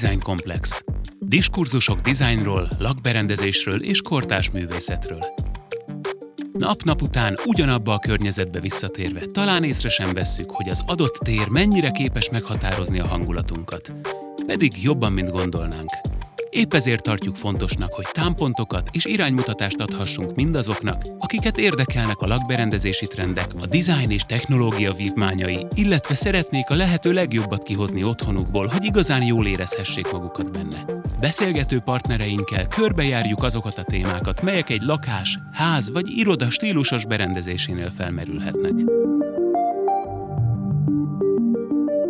Design Komplex. Diskurzusok dizájnról, lakberendezésről és kortás művészetről. Nap-nap után ugyanabba a környezetbe visszatérve talán észre sem vesszük, hogy az adott tér mennyire képes meghatározni a hangulatunkat. Pedig jobban, mint gondolnánk. Épp ezért tartjuk fontosnak, hogy támpontokat és iránymutatást adhassunk mindazoknak, akiket érdekelnek a lakberendezési trendek, a design és technológia vívmányai, illetve szeretnék a lehető legjobbat kihozni otthonukból, hogy igazán jól érezhessék magukat benne. Beszélgető partnereinkkel körbejárjuk azokat a témákat, melyek egy lakás, ház vagy iroda stílusos berendezésénél felmerülhetnek.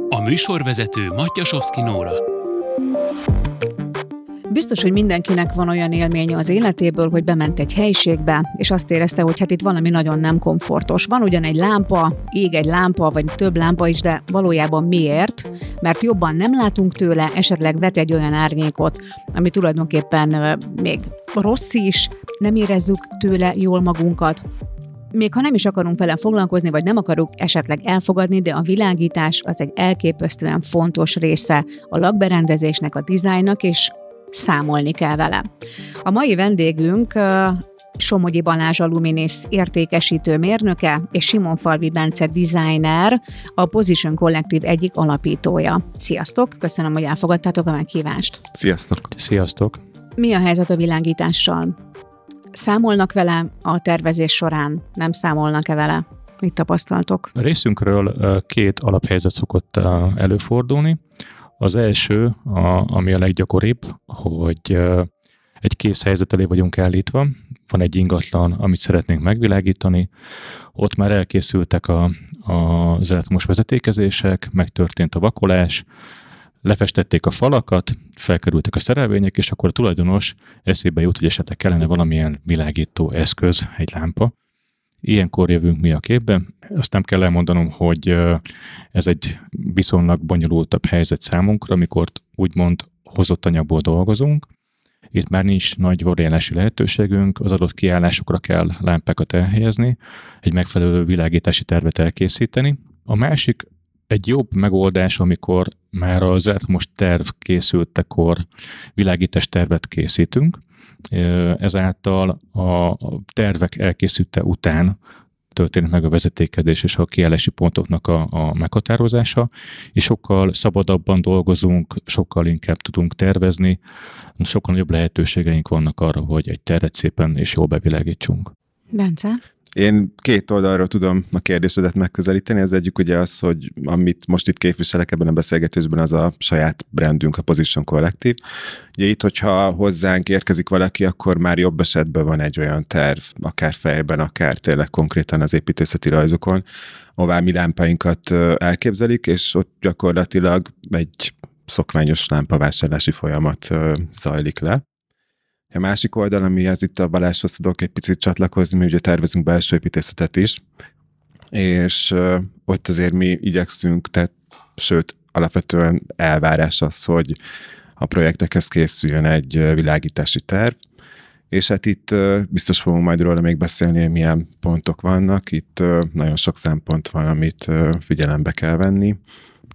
A műsorvezető Matyasovszki Nóra. Biztos, hogy mindenkinek van olyan élménye az életéből, hogy bement egy helyiségbe, és azt érezte, hogy hát itt valami nagyon nem komfortos. Van ugyan egy lámpa, ég egy lámpa, vagy több lámpa is, de valójában miért? Mert jobban nem látunk tőle, esetleg vet egy olyan árnyékot, ami tulajdonképpen még rossz is, nem érezzük tőle jól magunkat, még ha nem is akarunk vele foglalkozni, vagy nem akarjuk esetleg elfogadni, de a világítás az egy elképesztően fontos része a lakberendezésnek, a dizájnnak, és számolni kell vele. A mai vendégünk Somogyi Balázs Aluminis értékesítő mérnöke és Simon Falvi Bence designer, a Position Collective egyik alapítója. Sziasztok, köszönöm, hogy elfogadtátok a meghívást. Sziasztok. Sziasztok. Mi a helyzet a világítással? Számolnak vele a tervezés során? Nem számolnak-e vele? Mit tapasztaltok? A részünkről két alaphelyzet szokott előfordulni. Az első, a, ami a leggyakoribb, hogy egy kész helyzet elé vagyunk állítva, van egy ingatlan, amit szeretnénk megvilágítani, ott már elkészültek a, a, az elektromos vezetékezések, megtörtént a vakolás, lefestették a falakat, felkerültek a szerelvények, és akkor a tulajdonos eszébe jut, hogy esetleg kellene valamilyen világító eszköz, egy lámpa, Ilyenkor jövünk mi a képbe. Azt nem kell elmondanom, hogy ez egy viszonylag bonyolultabb helyzet számunkra, amikor úgymond hozott anyagból dolgozunk. Itt már nincs nagy variálási lehetőségünk, az adott kiállásokra kell lámpákat elhelyezni, egy megfelelő világítási tervet elkészíteni. A másik egy jobb megoldás, amikor már az most terv készültekor világítás tervet készítünk, ezáltal a tervek elkészülte után történik meg a vezetékezés és a kiállási pontoknak a, a meghatározása, és sokkal szabadabban dolgozunk, sokkal inkább tudunk tervezni, sokkal jobb lehetőségeink vannak arra, hogy egy teret szépen és jól bevilágítsunk. Bence? Én két oldalról tudom a kérdésedet megközelíteni. Az egyik ugye az, hogy amit most itt képviselek ebben a beszélgetésben, az a saját brandünk, a Position Collective. Ugye itt, hogyha hozzánk érkezik valaki, akkor már jobb esetben van egy olyan terv, akár fejben, akár tényleg konkrétan az építészeti rajzokon, ahová mi lámpáinkat elképzelik, és ott gyakorlatilag egy szokványos lámpavásárlási folyamat zajlik le. A másik oldal, amihez itt a Balázshoz tudok egy picit csatlakozni, mi ugye tervezünk belső építészetet is, és ott azért mi igyekszünk, tehát sőt, alapvetően elvárás az, hogy a projektekhez készüljön egy világítási terv, és hát itt biztos fogunk majd róla még beszélni, hogy milyen pontok vannak. Itt nagyon sok szempont van, amit figyelembe kell venni.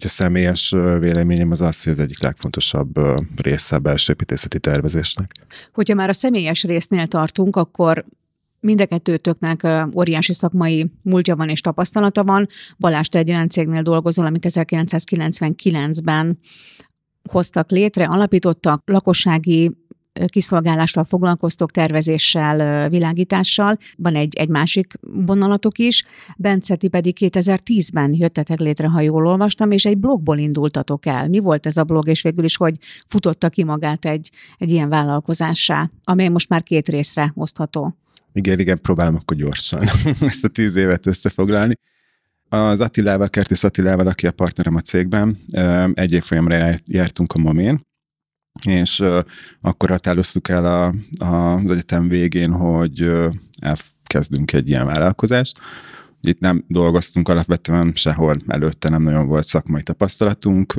A személyes véleményem az az, hogy az egyik legfontosabb része a belső építészeti tervezésnek. Hogyha már a személyes résznél tartunk, akkor mind a kettőtöknek óriási szakmai múltja van és tapasztalata van. Balázs, te egy olyan cégnél dolgozol, amit 1999-ben hoztak létre, alapítottak, lakossági kiszolgálással foglalkoztok, tervezéssel, világítással. Van egy, egy másik vonalatok is. Bence, ti pedig 2010-ben jöttetek létre, ha jól olvastam, és egy blogból indultatok el. Mi volt ez a blog, és végül is hogy futotta ki magát egy, egy ilyen vállalkozássá, amely most már két részre osztható? Igen, igen, próbálom akkor gyorsan ezt a tíz évet összefoglalni. Az Attilával, Kertész Attilával, aki a partnerem a cégben, egy évfolyamra jártunk a Momén, és akkor határoztuk el a, a, az egyetem végén, hogy elkezdünk egy ilyen vállalkozást. Itt nem dolgoztunk alapvetően sehol, előtte nem nagyon volt szakmai tapasztalatunk,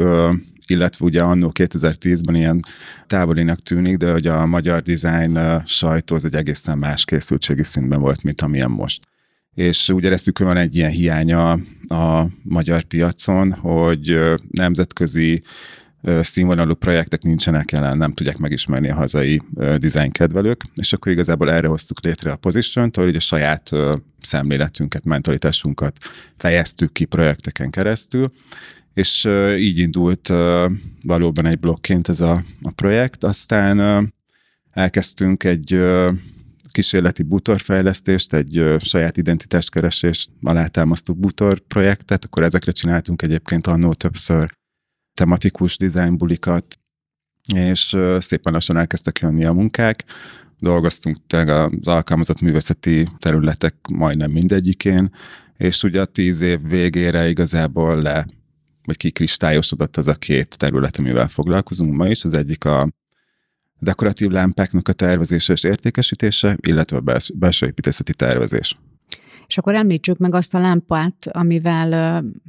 illetve ugye annó 2010-ben ilyen távolinak tűnik, de hogy a magyar design sajtó az egy egészen más készültségi szintben volt, mint amilyen most. És úgy éreztük, hogy van egy ilyen hiánya a magyar piacon, hogy nemzetközi színvonalú projektek nincsenek jelen, nem tudják megismerni a hazai design kedvelők, és akkor igazából erre hoztuk létre a position hogy a saját szemléletünket, mentalitásunkat fejeztük ki projekteken keresztül, és így indult valóban egy blokként ez a, a projekt. Aztán elkezdtünk egy kísérleti butorfejlesztést, egy saját identitáskeresést alátámasztó butor projektet, akkor ezekre csináltunk egyébként annó többször tematikus design bulikat, és szépen lassan elkezdtek jönni a munkák. Dolgoztunk tényleg az alkalmazott művészeti területek majdnem mindegyikén, és ugye a tíz év végére igazából le, vagy kikristályosodott az a két terület, amivel foglalkozunk ma is. Az egyik a dekoratív lámpáknak a tervezése és értékesítése, illetve a belső építészeti tervezés. És akkor említsük meg azt a lámpát, amivel,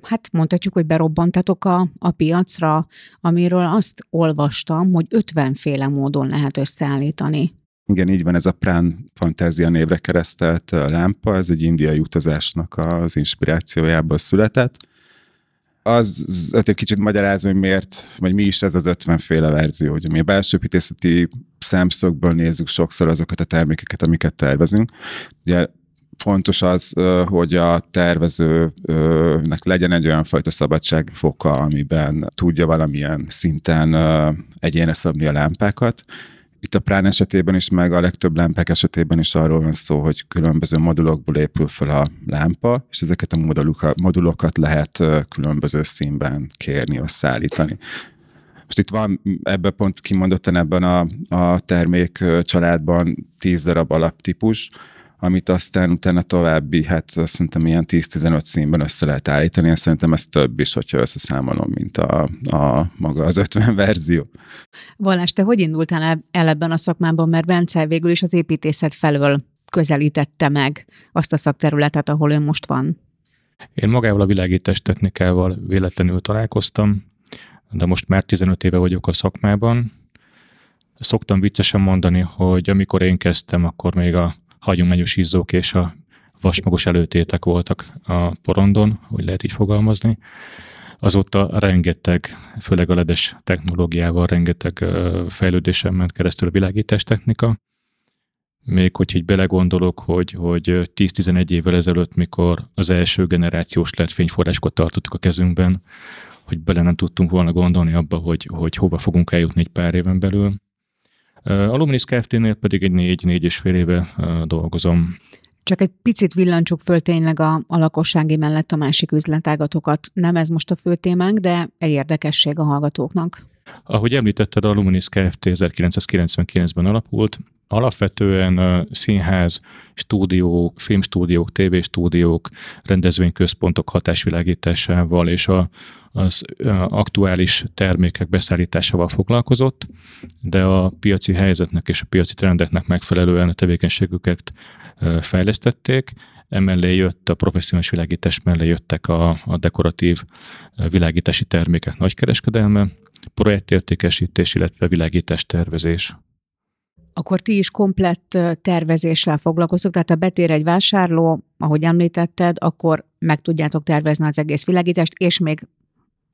hát mondhatjuk, hogy berobbantatok a, a piacra, amiről azt olvastam, hogy 50 féle módon lehet összeállítani. Igen, így van, ez a Prán Fantázia névre keresztelt lámpa, ez egy indiai utazásnak az inspirációjából született. Az, az egy kicsit magyarázom, hogy miért, vagy mi is ez az 50 féle verzió, hogy mi a belső szemszögből nézzük sokszor azokat a termékeket, amiket tervezünk. Ugye fontos az, hogy a tervezőnek legyen egy olyan fajta szabadságfoka, amiben tudja valamilyen szinten egyénre szabni a lámpákat. Itt a Prán esetében is, meg a legtöbb lámpák esetében is arról van szó, hogy különböző modulokból épül fel a lámpa, és ezeket a modulokat lehet különböző színben kérni, összeállítani. Most itt van ebben pont kimondottan ebben a, a termék családban 10 darab alaptípus, amit aztán utána további, hát szerintem ilyen 10-15 színben össze lehet állítani, és szerintem ez több is, hogyha összeszámolom, mint a, a maga az 50 verzió. Valás, te hogy indultál el ebben a szakmában, mert Bence végül is az építészet felől közelítette meg azt a szakterületet, ahol ő most van? Én magával a világítás technikával véletlenül találkoztam, de most már 15 éve vagyok a szakmában. Szoktam viccesen mondani, hogy amikor én kezdtem, akkor még a hagyományos izzók és a vasmagos előtétek voltak a porondon, hogy lehet így fogalmazni. Azóta rengeteg, főleg a ledes technológiával rengeteg fejlődésen ment keresztül a világítás technika. Még hogy így belegondolok, hogy, hogy 10-11 évvel ezelőtt, mikor az első generációs LED fényforrásokat tartottuk a kezünkben, hogy bele nem tudtunk volna gondolni abba, hogy, hogy hova fogunk eljutni egy pár éven belül a Luminis Kft-nél pedig egy négy-négy és fél éve dolgozom. Csak egy picit villancsuk föl tényleg a, a lakossági mellett a másik üzletágatokat. Nem ez most a fő témánk, de egy érdekesség a hallgatóknak. Ahogy említetted, a Luminis Kft. 1999-ben alapult. Alapvetően színház, stúdió, filmstúdiók, tévéstúdiók, rendezvényközpontok hatásvilágításával és a, az aktuális termékek beszállításával foglalkozott, de a piaci helyzetnek és a piaci trendeknek megfelelően a tevékenységüket fejlesztették, emellé jött a professzionális világítás mellé jöttek a, a dekoratív világítási termékek nagykereskedelme, projektértékesítés, illetve világítás tervezés. Akkor ti is komplett tervezéssel foglalkoztok, tehát ha betér egy vásárló, ahogy említetted, akkor meg tudjátok tervezni az egész világítást, és még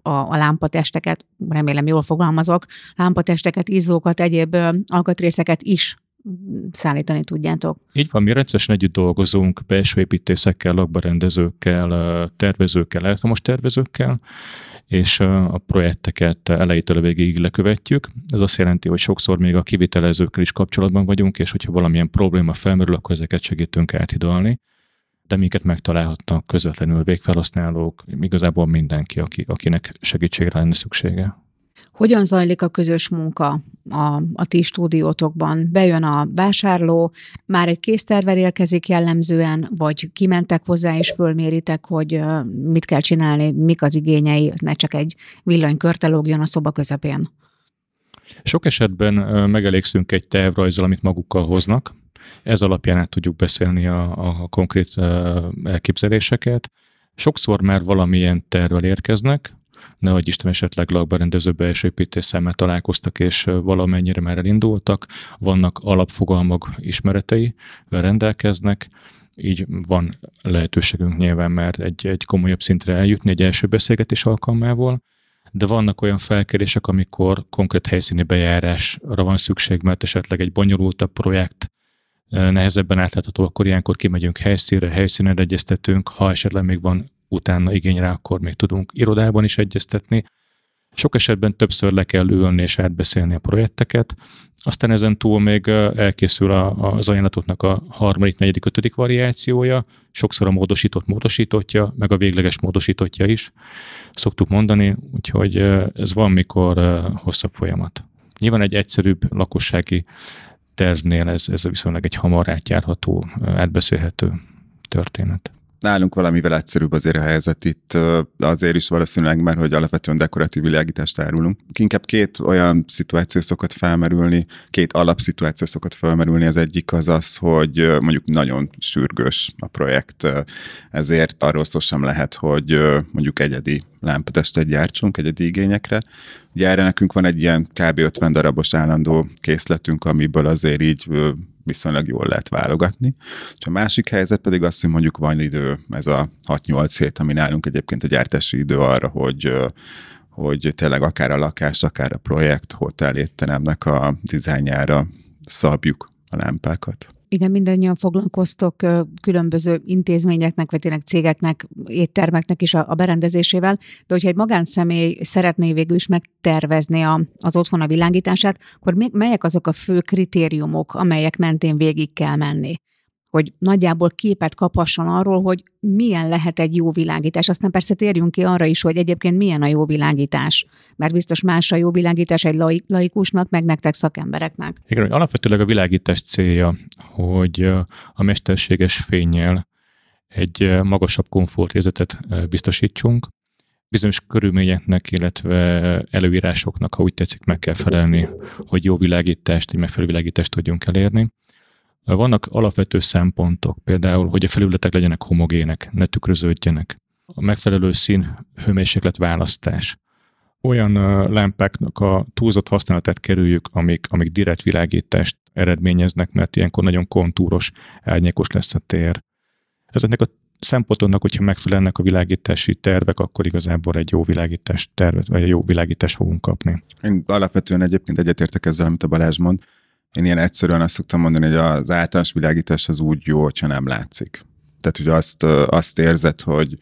a, a lámpatesteket, remélem jól fogalmazok, lámpatesteket, izzókat, egyéb alkatrészeket is szállítani tudjátok. Így van, mi rendszeresen együtt dolgozunk belső építészekkel, lakberendezőkkel, tervezőkkel, elektromos tervezőkkel, és a projekteket elejétől a végéig lekövetjük. Ez azt jelenti, hogy sokszor még a kivitelezőkkel is kapcsolatban vagyunk, és hogyha valamilyen probléma felmerül, akkor ezeket segítünk áthidalni de minket megtalálhatnak közvetlenül végfelhasználók, igazából mindenki, aki, akinek segítségre lenne szüksége. Hogyan zajlik a közös munka a, a ti stúdiótokban? Bejön a vásárló, már egy készterver érkezik jellemzően, vagy kimentek hozzá és fölméritek, hogy mit kell csinálni, mik az igényei, ne csak egy villanykörte lógjon a szoba közepén? Sok esetben megelégszünk egy tervrajzzal, amit magukkal hoznak, ez alapján át tudjuk beszélni a, a konkrét elképzeléseket. Sokszor már valamilyen tervvel érkeznek, nehogy Isten esetleg lakberendező belső építészemmel találkoztak, és valamennyire már elindultak, vannak alapfogalmak ismeretei, rendelkeznek, így van lehetőségünk nyilván már egy, egy komolyabb szintre eljutni egy első beszélgetés alkalmával, de vannak olyan felkérések, amikor konkrét helyszíni bejárásra van szükség, mert esetleg egy bonyolultabb projekt nehezebben átlátható, akkor ilyenkor kimegyünk helyszínre, helyszínen egyeztetünk, ha esetleg még van utána igény rá, akkor még tudunk irodában is egyeztetni. Sok esetben többször le kell ülni és átbeszélni a projekteket, aztán ezen túl még elkészül a, az ajánlatoknak a harmadik, negyedik, ötödik variációja, sokszor a módosított módosítottja, meg a végleges módosítottja is, szoktuk mondani, úgyhogy ez van, mikor hosszabb folyamat. Nyilván egy egyszerűbb lakossági tervnél ez, ez viszonylag egy hamar átjárható, átbeszélhető történet. Nálunk valamivel egyszerűbb azért a helyzet itt, azért is valószínűleg, mert hogy alapvetően dekoratív világítást árulunk. Inkább két olyan szituáció szokott felmerülni, két alapszituáció szokott felmerülni. Az egyik az az, hogy mondjuk nagyon sürgős a projekt, ezért arról szó sem lehet, hogy mondjuk egyedi lámpatestet gyártsunk egyedi igényekre. Ugye erre nekünk van egy ilyen kb. 50 darabos állandó készletünk, amiből azért így viszonylag jól lehet válogatni. És a másik helyzet pedig az, hogy mondjuk van idő, ez a 6-8 hét, ami nálunk egyébként a gyártási idő arra, hogy hogy tényleg akár a lakás, akár a projekt, hotel étteremnek a dizájnjára szabjuk a lámpákat. Igen, mindannyian foglalkoztok különböző intézményeknek, vagy tényleg cégeknek, éttermeknek is a, a berendezésével, de hogyha egy magánszemély szeretné végül is megtervezni a, az otthon a világítását, akkor melyek azok a fő kritériumok, amelyek mentén végig kell menni? Hogy nagyjából képet kaphasson arról, hogy milyen lehet egy jó világítás. Aztán persze térjünk ki arra is, hogy egyébként milyen a jó világítás, mert biztos más a jó világítás egy laikusnak, meg nektek szakembereknek. Igen, hogy alapvetőleg a világítás célja, hogy a mesterséges fényjel egy magasabb komfortérzetet biztosítsunk, bizonyos körülményeknek, illetve előírásoknak, ha úgy tetszik, meg kell felelni, hogy jó világítást, egy megfelelő világítást tudjunk elérni. Vannak alapvető szempontok, például, hogy a felületek legyenek homogének, ne tükröződjenek. A megfelelő szín hőmérséklet választás. Olyan lámpáknak a túlzott használatát kerüljük, amik, amik direkt világítást eredményeznek, mert ilyenkor nagyon kontúros, árnyékos lesz a tér. Ezeknek a szempontoknak, hogyha megfelelnek a világítási tervek, akkor igazából egy jó világítás tervet, vagy egy jó világítást fogunk kapni. Én alapvetően egyébként egyetértek ezzel, amit a Balázs mond. Én ilyen egyszerűen azt szoktam mondani, hogy az általános világítás az úgy jó, hogyha nem látszik. Tehát, hogy azt, azt érzed, hogy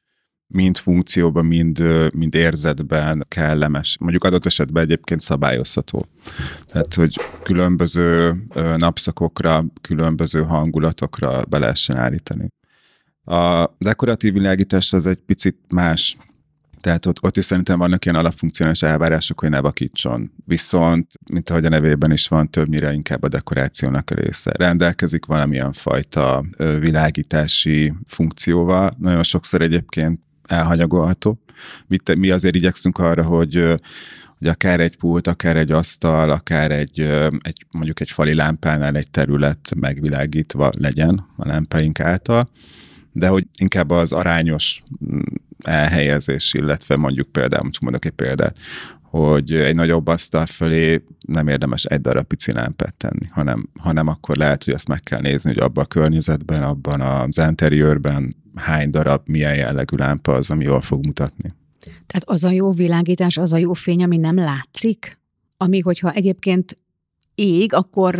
mind funkcióban, mind, mind érzetben kellemes. Mondjuk adott esetben egyébként szabályozható. Tehát, hogy különböző napszakokra, különböző hangulatokra be lehessen állítani. A dekoratív világítás az egy picit más tehát ott, ott is szerintem vannak ilyen alapfunkcionális elvárások, hogy ne vakítson. Viszont, mint ahogy a nevében is van, többnyire inkább a dekorációnak a része. Rendelkezik valamilyen fajta világítási funkcióval. Nagyon sokszor egyébként elhanyagolható. Mi, mi azért igyekszünk arra, hogy hogy akár egy pult, akár egy asztal, akár egy, egy mondjuk egy fali lámpánál egy terület megvilágítva legyen a lámpáink által, de hogy inkább az arányos elhelyezés, illetve mondjuk például, most mondok egy példát, hogy egy nagyobb asztal fölé nem érdemes egy darab pici lámpát tenni, hanem, hanem akkor lehet, hogy ezt meg kell nézni, hogy abban a környezetben, abban az interiőrben hány darab, milyen jellegű lámpa az, ami jól fog mutatni. Tehát az a jó világítás, az a jó fény, ami nem látszik? Ami, hogyha egyébként ég, akkor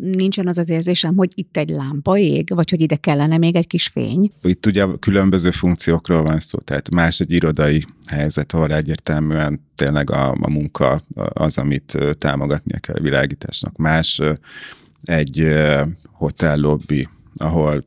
nincsen az az érzésem, hogy itt egy lámpa ég, vagy hogy ide kellene még egy kis fény. Itt ugye különböző funkciókról van szó, tehát más egy irodai helyzet, ahol egyértelműen tényleg a, a munka az, amit támogatnia kell a világításnak. Más egy hotel lobby, ahol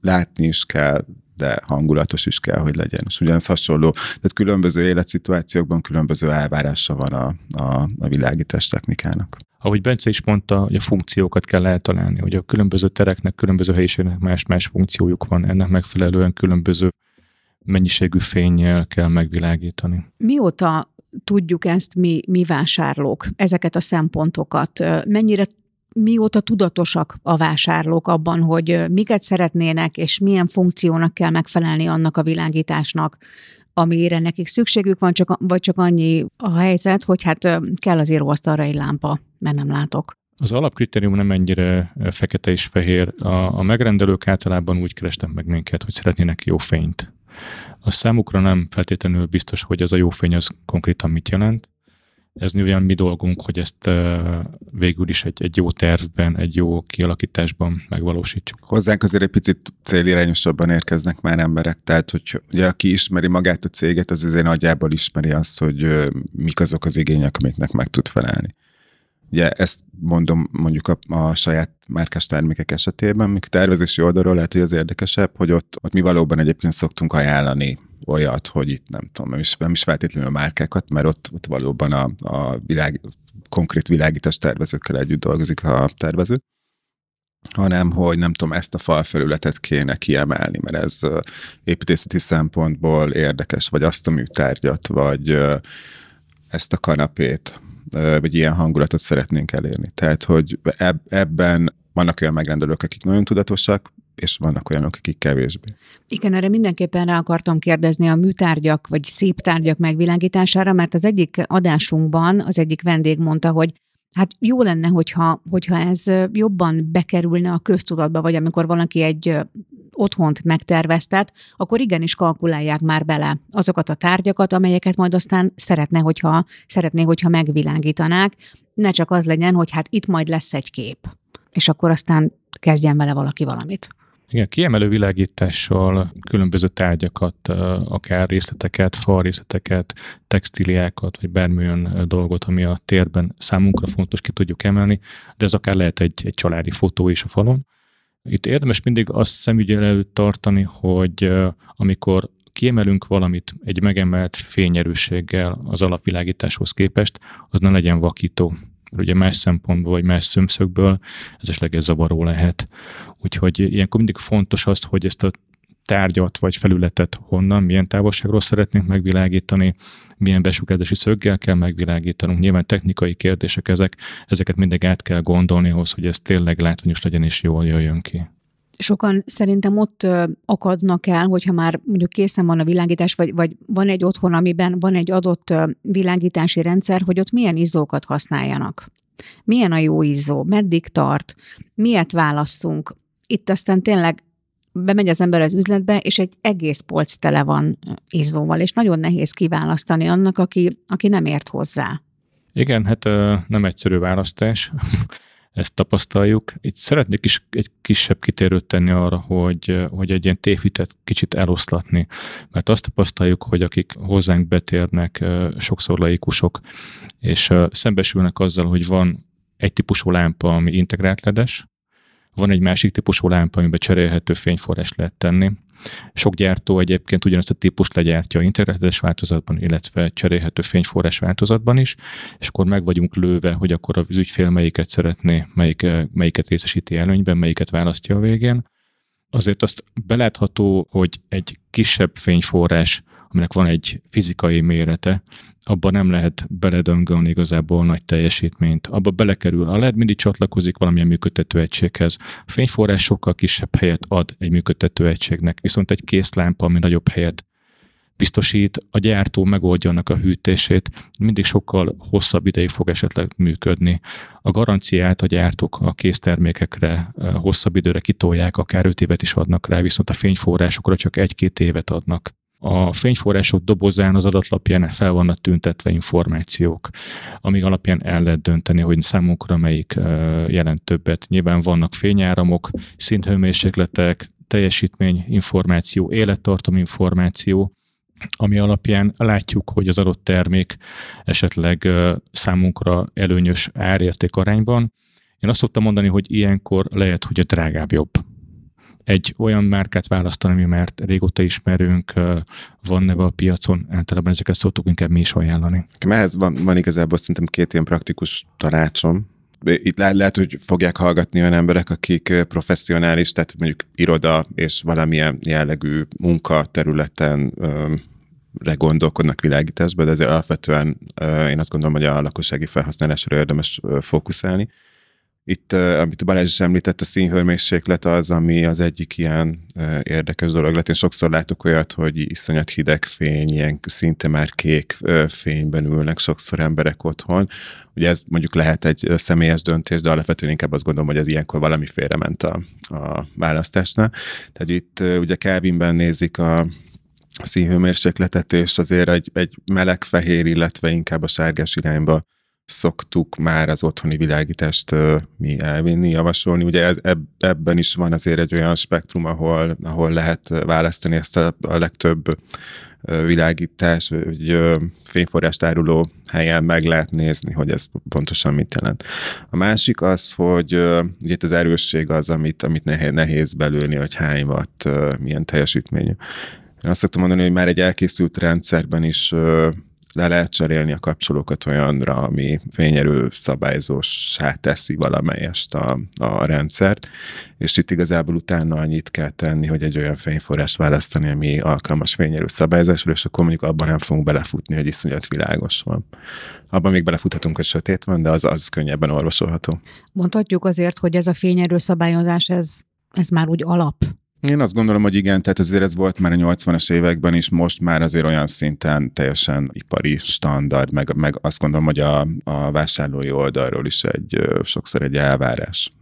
látni is kell, de hangulatos is kell, hogy legyen. És ugyanez hasonló, tehát különböző életszituációkban különböző elvárása van a, a, a világítás technikának ahogy Bence is mondta, hogy a funkciókat kell eltalálni, hogy a különböző tereknek, különböző helyiségnek más-más funkciójuk van, ennek megfelelően különböző mennyiségű fényjel kell megvilágítani. Mióta tudjuk ezt mi, mi vásárlók, ezeket a szempontokat? Mennyire mióta tudatosak a vásárlók abban, hogy miket szeretnének, és milyen funkciónak kell megfelelni annak a világításnak, amire nekik szükségük van, csak, vagy csak annyi a helyzet, hogy hát kell az íróasztalra egy lámpa, mert nem látok. Az alapkritérium nem ennyire fekete és fehér. A, a megrendelők általában úgy kerestek meg minket, hogy szeretnének jó fényt. A számukra nem feltétlenül biztos, hogy ez a jó fény az konkrétan mit jelent. Ez nyilván mi dolgunk, hogy ezt végül is egy, egy jó tervben, egy jó kialakításban megvalósítsuk. Hozzánk azért egy picit célirányosabban érkeznek már emberek, tehát hogy ugye aki ismeri magát a céget, az azért nagyjából ismeri azt, hogy mik azok az igények, amiknek meg tud felelni. Ugye ezt mondom mondjuk a, a saját márkás termékek esetében, míg tervezési oldalról lehet, hogy az érdekesebb, hogy ott, ott mi valóban egyébként szoktunk ajánlani olyat, hogy itt nem tudom, nem is, nem is feltétlenül a márkákat, mert ott, ott valóban a, a világ, konkrét világítás tervezőkkel együtt dolgozik a tervező hanem hogy nem tudom, ezt a falfelületet kéne kiemelni, mert ez építészeti szempontból érdekes, vagy azt a műtárgyat, vagy ezt a kanapét, vagy ilyen hangulatot szeretnénk elérni. Tehát, hogy ebben vannak olyan megrendelők, akik nagyon tudatosak, és vannak olyanok, akik kevésbé. Igen, erre mindenképpen rá akartam kérdezni a műtárgyak vagy szép tárgyak megvilágítására, mert az egyik adásunkban az egyik vendég mondta, hogy Hát jó lenne, hogyha, hogyha ez jobban bekerülne a köztudatba, vagy amikor valaki egy otthont megterveztet, akkor igenis kalkulálják már bele azokat a tárgyakat, amelyeket majd aztán szeretne, hogyha, szeretné, hogyha megvilágítanák. Ne csak az legyen, hogy hát itt majd lesz egy kép, és akkor aztán kezdjen vele valaki valamit. Igen, kiemelő világítással különböző tárgyakat, akár részleteket, fa részleteket, textíliákat, vagy bármilyen dolgot, ami a térben számunkra fontos, ki tudjuk emelni, de ez akár lehet egy, egy családi fotó is a falon. Itt érdemes mindig azt szemügyel előtt tartani, hogy amikor kiemelünk valamit egy megemelt fényerősséggel az alapvilágításhoz képest, az ne legyen vakító ugye más szempontból, vagy más szemszögből ez esetleg zavaró lehet. Úgyhogy ilyenkor mindig fontos az, hogy ezt a tárgyat vagy felületet honnan, milyen távolságról szeretnénk megvilágítani, milyen besugárzási szöggel kell megvilágítanunk. Nyilván technikai kérdések ezek, ezeket mindig át kell gondolni ahhoz, hogy ez tényleg látványos legyen és jól jöjjön ki sokan szerintem ott akadnak el, hogyha már mondjuk készen van a világítás, vagy, vagy van egy otthon, amiben van egy adott világítási rendszer, hogy ott milyen izzókat használjanak. Milyen a jó izzó, meddig tart, miért válasszunk. Itt aztán tényleg bemegy az ember az üzletbe, és egy egész polc tele van izzóval, és nagyon nehéz kiválasztani annak, aki, aki nem ért hozzá. Igen, hát nem egyszerű választás ezt tapasztaljuk. Itt szeretnék is egy kisebb kitérőt tenni arra, hogy, hogy egy ilyen tévhitet kicsit eloszlatni, mert azt tapasztaljuk, hogy akik hozzánk betérnek, sokszor laikusok, és szembesülnek azzal, hogy van egy típusú lámpa, ami integrált ledes, van egy másik típusú lámpa, amiben cserélhető fényforrás lehet tenni, sok gyártó egyébként ugyanazt a típust legyártja internetes változatban, illetve cserélhető fényforrás változatban is, és akkor meg vagyunk lőve, hogy akkor az ügyfél melyiket szeretné, melyik, melyiket részesíti előnyben, melyiket választja a végén. Azért azt belátható, hogy egy kisebb fényforrás, aminek van egy fizikai mérete, abban nem lehet beledöngölni igazából nagy teljesítményt. Abba belekerül a LED, mindig csatlakozik valamilyen működtető egységhez. A fényforrás sokkal kisebb helyet ad egy működtető egységnek, viszont egy készlámpa, ami nagyobb helyet biztosít, a gyártó megoldja annak a hűtését, mindig sokkal hosszabb ideig fog esetleg működni. A garanciát a gyártók a késztermékekre hosszabb időre kitolják, akár 5 évet is adnak rá, viszont a fényforrásokra csak egy-két évet adnak a fényforrások dobozán az adatlapján fel vannak tüntetve információk, amik alapján el lehet dönteni, hogy számunkra melyik jelent többet. Nyilván vannak fényáramok, szinthőmérsékletek, teljesítmény információ, élettartam információ, ami alapján látjuk, hogy az adott termék esetleg számunkra előnyös árérték arányban. Én azt szoktam mondani, hogy ilyenkor lehet, hogy a drágább jobb egy olyan márkát választani, ami már régóta ismerünk, van neve a piacon, általában ezeket szoktuk inkább mi is ajánlani. Ehhez van, van igazából szerintem két ilyen praktikus tanácsom. Itt le- lehet, hogy fogják hallgatni olyan emberek, akik professzionális, tehát mondjuk iroda és valamilyen jellegű munkaterületen re gondolkodnak világításban, de azért alapvetően én azt gondolom, hogy a lakossági felhasználásra érdemes fókuszálni. Itt, amit Balázs is említett, a színhőmérséklet az, ami az egyik ilyen érdekes dolog lett. Én sokszor látok olyat, hogy iszonyat hideg fény, ilyen szinte már kék fényben ülnek sokszor emberek otthon. Ugye ez mondjuk lehet egy személyes döntés, de alapvetően inkább azt gondolom, hogy ez ilyenkor valami félrement a, a választásnál. Tehát itt ugye Kelvinben nézik a színhőmérsékletet, és azért egy, egy meleg-fehér, illetve inkább a sárgás irányba szoktuk már az otthoni világítást mi elvinni, javasolni. Ugye ez, ebben is van azért egy olyan spektrum, ahol, ahol lehet választani ezt a, a legtöbb világítás, vagy fényforrást áruló helyen meg lehet nézni, hogy ez pontosan mit jelent. A másik az, hogy ugye itt az erősség az, amit, amit nehéz, belőni, hogy hány watt, milyen teljesítményű. Én azt szoktam mondani, hogy már egy elkészült rendszerben is le lehet cserélni a kapcsolókat olyanra, ami fényerő szabályzósá teszi valamelyest a, a rendszert, és itt igazából utána annyit kell tenni, hogy egy olyan fényforrás választani, ami alkalmas fényerő szabályzásra, és akkor mondjuk abban nem fogunk belefutni, hogy iszonyat világos van. Abban még belefuthatunk, hogy sötét van, de az, az könnyebben orvosolható. Mondhatjuk azért, hogy ez a fényerő szabályozás, ez, ez már úgy alap én azt gondolom, hogy igen, tehát azért ez volt már a 80-as években is, most már azért olyan szinten teljesen ipari standard, meg, meg azt gondolom, hogy a, a vásárlói oldalról is egy sokszor egy elvárás.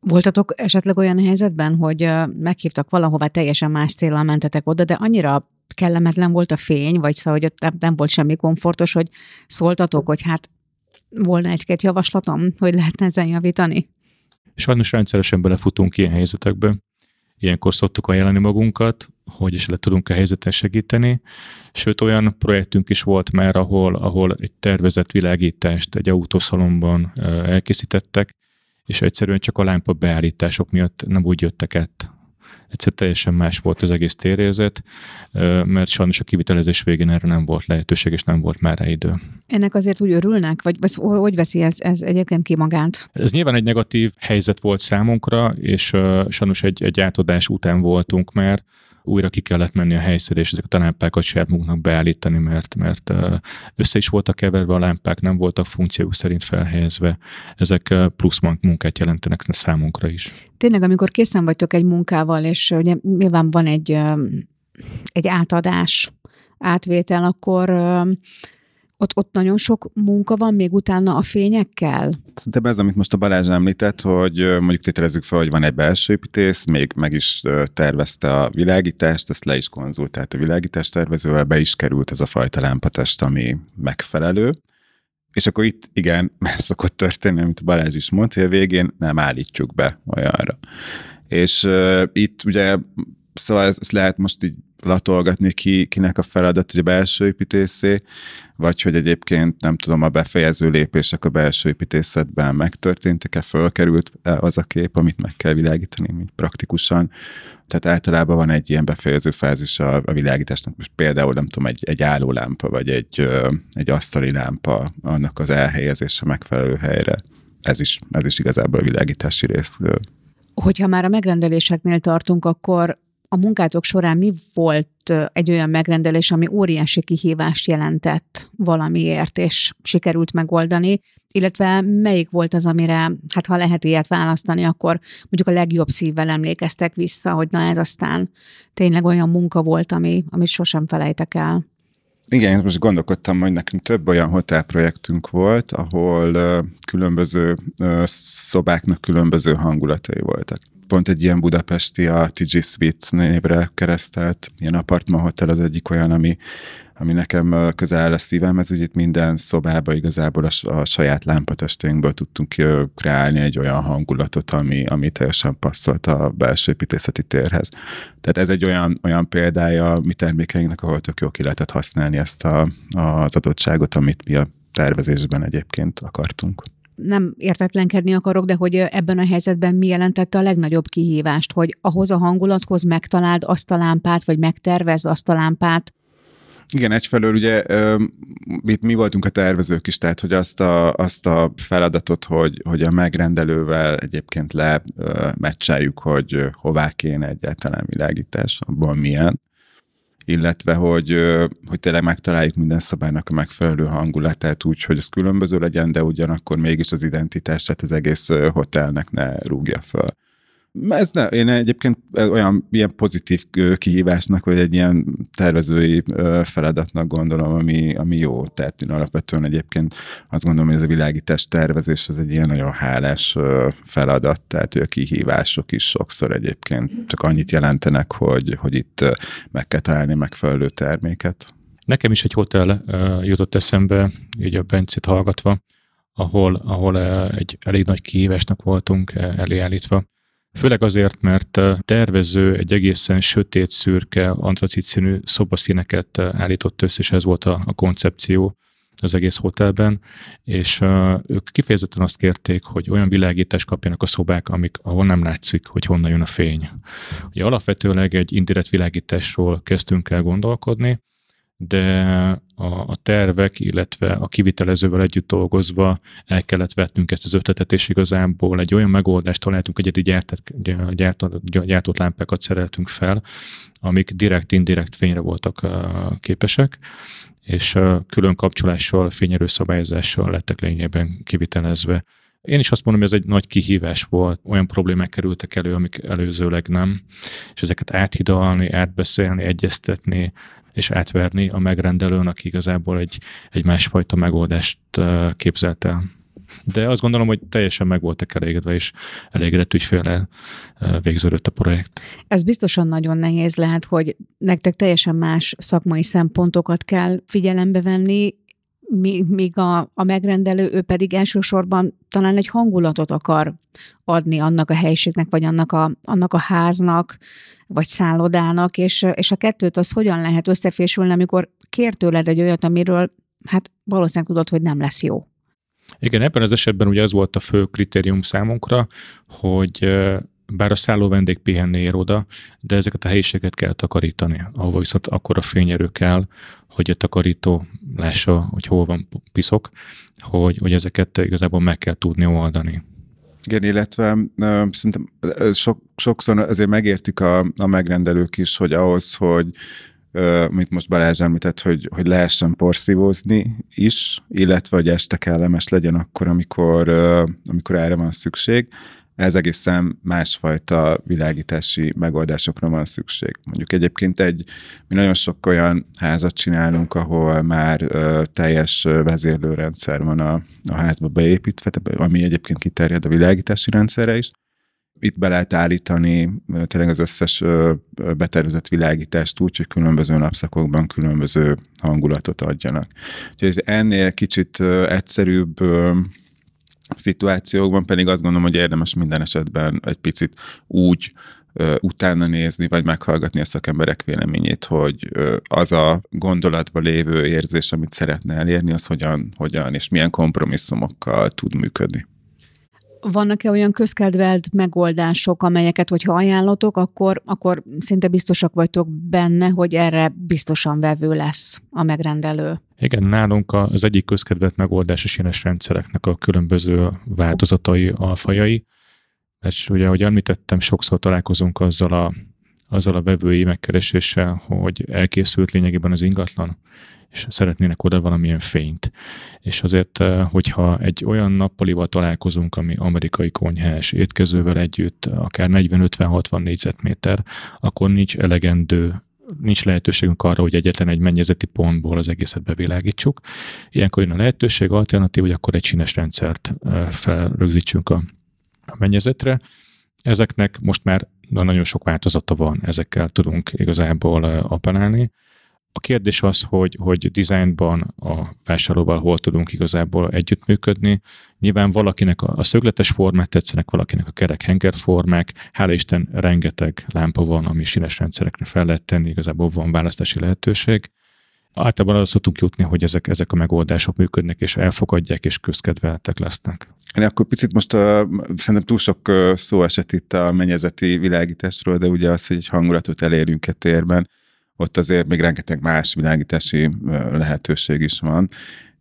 Voltatok esetleg olyan helyzetben, hogy meghívtak valahová, teljesen más célral mentetek oda, de annyira kellemetlen volt a fény, vagy szóval, hogy ott nem volt semmi komfortos, hogy szóltatok, hogy hát volna egy-két javaslatom, hogy lehetne ezen javítani? Sajnos rendszeresen belefutunk ilyen helyzetekbe. Ilyenkor szoktuk ajánlani magunkat, hogy is le tudunk a helyzeten segíteni. Sőt, olyan projektünk is volt már, ahol, ahol egy tervezett világítást egy autószalomban elkészítettek, és egyszerűen csak a lámpa beállítások miatt nem úgy jöttek át egyszer teljesen más volt az egész térérzet, mert sajnos a kivitelezés végén erre nem volt lehetőség, és nem volt már rá idő. Ennek azért úgy örülnek, vagy hogy veszi ez, ez egyébként ki magát? Ez nyilván egy negatív helyzet volt számunkra, és sajnos egy, egy átadás után voltunk már, újra ki kellett menni a helyszínre, és ezeket a lámpákat saját magunknak beállítani, mert, mert össze is voltak keverve a lámpák, nem voltak funkciók szerint felhelyezve. Ezek plusz munkát jelentenek számunkra is. Tényleg, amikor készen vagytok egy munkával, és ugye nyilván van egy, egy átadás, átvétel, akkor ott, ott nagyon sok munka van még utána a fényekkel? Szerintem ez, amit most a Balázs említett, hogy mondjuk tételezzük fel, hogy van egy belső építész, még meg is tervezte a világítást, ezt le is konzultált a világítás tervezővel, be is került ez a fajta lámpatest, ami megfelelő. És akkor itt igen, ez szokott történni, amit Balázs is mondta, hogy a végén nem állítjuk be olyanra. És uh, itt ugye, szóval ezt, ezt lehet most így latolgatni ki, kinek a feladat, hogy a belső építészé, vagy hogy egyébként nem tudom, a befejező lépések a belső építészetben megtörténtek-e, fölkerült az a kép, amit meg kell világítani, mint praktikusan. Tehát általában van egy ilyen befejező fázis a, a világításnak, most például nem tudom, egy, egy állólámpa, vagy egy, egy asztali lámpa, annak az elhelyezése megfelelő helyre. Ez is, ez is igazából a világítási rész. Hogyha már a megrendeléseknél tartunk, akkor a munkátok során mi volt egy olyan megrendelés, ami óriási kihívást jelentett valamiért, és sikerült megoldani, illetve melyik volt az, amire, hát ha lehet ilyet választani, akkor mondjuk a legjobb szívvel emlékeztek vissza, hogy na ez aztán tényleg olyan munka volt, ami, amit sosem felejtek el. Igen, most gondolkodtam, hogy nekünk több olyan hotelprojektünk volt, ahol különböző szobáknak különböző hangulatai voltak pont egy ilyen budapesti, a TG Suites névre keresztelt ilyen apartman hotel az egyik olyan, ami, ami nekem közel áll a szívem, ez ugye itt minden szobába igazából a, a saját lámpatestőnkből tudtunk kreálni egy olyan hangulatot, ami, ami teljesen passzolt a belső építészeti térhez. Tehát ez egy olyan, olyan példája a mi termékeinknek, ahol tök jó ki lehetett használni ezt a, az adottságot, amit mi a tervezésben egyébként akartunk nem értetlenkedni akarok, de hogy ebben a helyzetben mi jelentette a legnagyobb kihívást, hogy ahhoz a hangulathoz megtaláld azt a lámpát, vagy megtervezd azt a lámpát, igen, egyfelől ugye itt mi voltunk a tervezők is, tehát hogy azt a, azt a feladatot, hogy, hogy a megrendelővel egyébként lemecseljük, hogy hová kéne egyáltalán világítás, abban milyen illetve hogy, hogy tényleg megtaláljuk minden szabálynak a megfelelő hangulatát úgy, hogy ez különböző legyen, de ugyanakkor mégis az identitását az egész hotelnek ne rúgja föl. Ez ne, én egyébként olyan ilyen pozitív kihívásnak, vagy egy ilyen tervezői feladatnak gondolom, ami, ami jó. Tehát én alapvetően egyébként azt gondolom, hogy ez a világítás tervezés az egy ilyen nagyon hálás feladat, tehát a kihívások is sokszor egyébként csak annyit jelentenek, hogy, hogy itt meg kell találni megfelelő terméket. Nekem is egy hotel jutott eszembe, így a Bencit hallgatva, ahol, ahol egy elég nagy kihívásnak voltunk elé állítva Főleg azért, mert tervező egy egészen sötét, szürke, antracit színű szobaszíneket állított össze, és ez volt a, a koncepció az egész hotelben, és uh, ők kifejezetten azt kérték, hogy olyan világítást kapjanak a szobák, amik, ahol nem látszik, hogy honnan jön a fény. Ugye alapvetőleg egy indirekt világításról kezdtünk el gondolkodni, de a, a tervek, illetve a kivitelezővel együtt dolgozva el kellett vetnünk ezt az ötletet, és igazából egy olyan megoldást találtunk, hogy egy gyártott, gyártott, gyártott lámpákat szereltünk fel, amik direkt-indirekt fényre voltak képesek, és külön kapcsolással, fényerő szabályozással lettek lényegében kivitelezve. Én is azt mondom, hogy ez egy nagy kihívás volt, olyan problémák kerültek elő, amik előzőleg nem, és ezeket áthidalni, átbeszélni, egyeztetni, és átverni a megrendelőn, aki igazából egy, egy másfajta megoldást képzelt el. De azt gondolom, hogy teljesen meg voltak elégedve, és elégedett ügyféle végződött a projekt. Ez biztosan nagyon nehéz lehet, hogy nektek teljesen más szakmai szempontokat kell figyelembe venni, míg a, a megrendelő, ő pedig elsősorban talán egy hangulatot akar adni annak a helységnek, vagy annak a, annak a háznak, vagy szállodának, és, és a kettőt az hogyan lehet összefésülni, amikor kér tőled egy olyat, amiről hát valószínűleg tudod, hogy nem lesz jó. Igen, ebben az esetben ugye ez volt a fő kritérium számunkra, hogy bár a szálló vendég pihenni ér oda, de ezeket a helyiséget kell takarítani, ahova viszont akkor a fényerő kell, hogy a takarító lássa, hogy hol van piszok, hogy, hogy ezeket igazából meg kell tudni oldani. Igen, illetve uh, szerintem sok, sokszor azért megértik a, a megrendelők is, hogy ahhoz, hogy mint most Balázs említett, hogy, hogy lehessen porszívózni is, illetve hogy este kellemes legyen akkor, amikor, amikor erre van szükség ez egészen másfajta világítási megoldásokra van szükség. Mondjuk egyébként egy, mi nagyon sok olyan házat csinálunk, ahol már ö, teljes vezérlőrendszer van a, a házba beépítve, ami egyébként kiterjed a világítási rendszerre is. Itt be lehet állítani tényleg az összes betervezett világítást úgy, hogy különböző napszakokban különböző hangulatot adjanak. Úgyhogy ennél kicsit egyszerűbb szituációkban pedig azt gondolom, hogy érdemes minden esetben egy picit úgy ö, utána nézni, vagy meghallgatni a szakemberek véleményét, hogy ö, az a gondolatban lévő érzés, amit szeretne elérni, az hogyan, hogyan és milyen kompromisszumokkal tud működni. Vannak-e olyan közkedvelt megoldások, amelyeket, hogyha ajánlotok, akkor, akkor szinte biztosak vagytok benne, hogy erre biztosan vevő lesz a megrendelő? Igen, nálunk az egyik közkedvelt megoldás a sínes rendszereknek a különböző változatai, alfajai. Mert ugye, ahogy említettem, sokszor találkozunk azzal a, azzal a vevői megkereséssel, hogy elkészült lényegében az ingatlan, és szeretnének oda valamilyen fényt. És azért, eh, hogyha egy olyan nappalival találkozunk, ami amerikai konyhás étkezővel együtt, akár 40-50-60 négyzetméter, akkor nincs elegendő nincs lehetőségünk arra, hogy egyetlen egy mennyezeti pontból az egészet bevilágítsuk. Ilyenkor jön a lehetőség, alternatív, hogy akkor egy sínes rendszert eh, felrögzítsünk a, a mennyezetre. Ezeknek most már nagyon sok változata van, ezekkel tudunk igazából eh, apelálni. A kérdés az, hogy, hogy designban a vásárlóval hol tudunk igazából együttműködni. Nyilván valakinek a, szögletes formák tetszenek, valakinek a kerek henger formák. Hála Isten rengeteg lámpa van, ami sínes rendszerekre fel lehet tenni, igazából van választási lehetőség. Általában arra szoktunk jutni, hogy ezek, ezek a megoldások működnek, és elfogadják, és közkedveltek lesznek. Én akkor picit most uh, szerintem túl sok uh, szó esett itt a mennyezeti világításról, de ugye az, hogy egy hangulatot elérjünk a térben, ott azért még rengeteg más világítási lehetőség is van,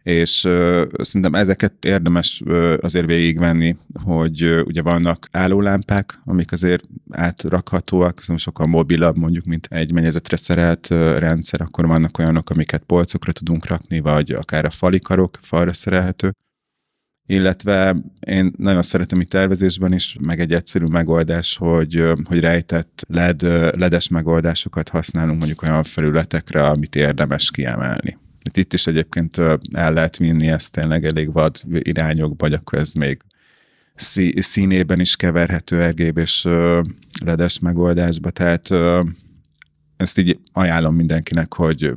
és uh, szerintem ezeket érdemes uh, azért végigvenni, hogy uh, ugye vannak állólámpák, amik azért átrakhatóak, szóval sokkal mobilabb mondjuk, mint egy mennyezetre szerelt uh, rendszer, akkor vannak olyanok, amiket polcokra tudunk rakni, vagy akár a falikarok falra szerelhető illetve én nagyon szeretem itt tervezésben is, meg egy egyszerű megoldás, hogy, hogy rejtett LED, ledes megoldásokat használunk mondjuk olyan felületekre, amit érdemes kiemelni. Itt is egyébként el lehet vinni ezt tényleg elég vad irányokba, vagy akkor ez még színében is keverhető RGB-s ledes megoldásba, tehát ezt így ajánlom mindenkinek, hogy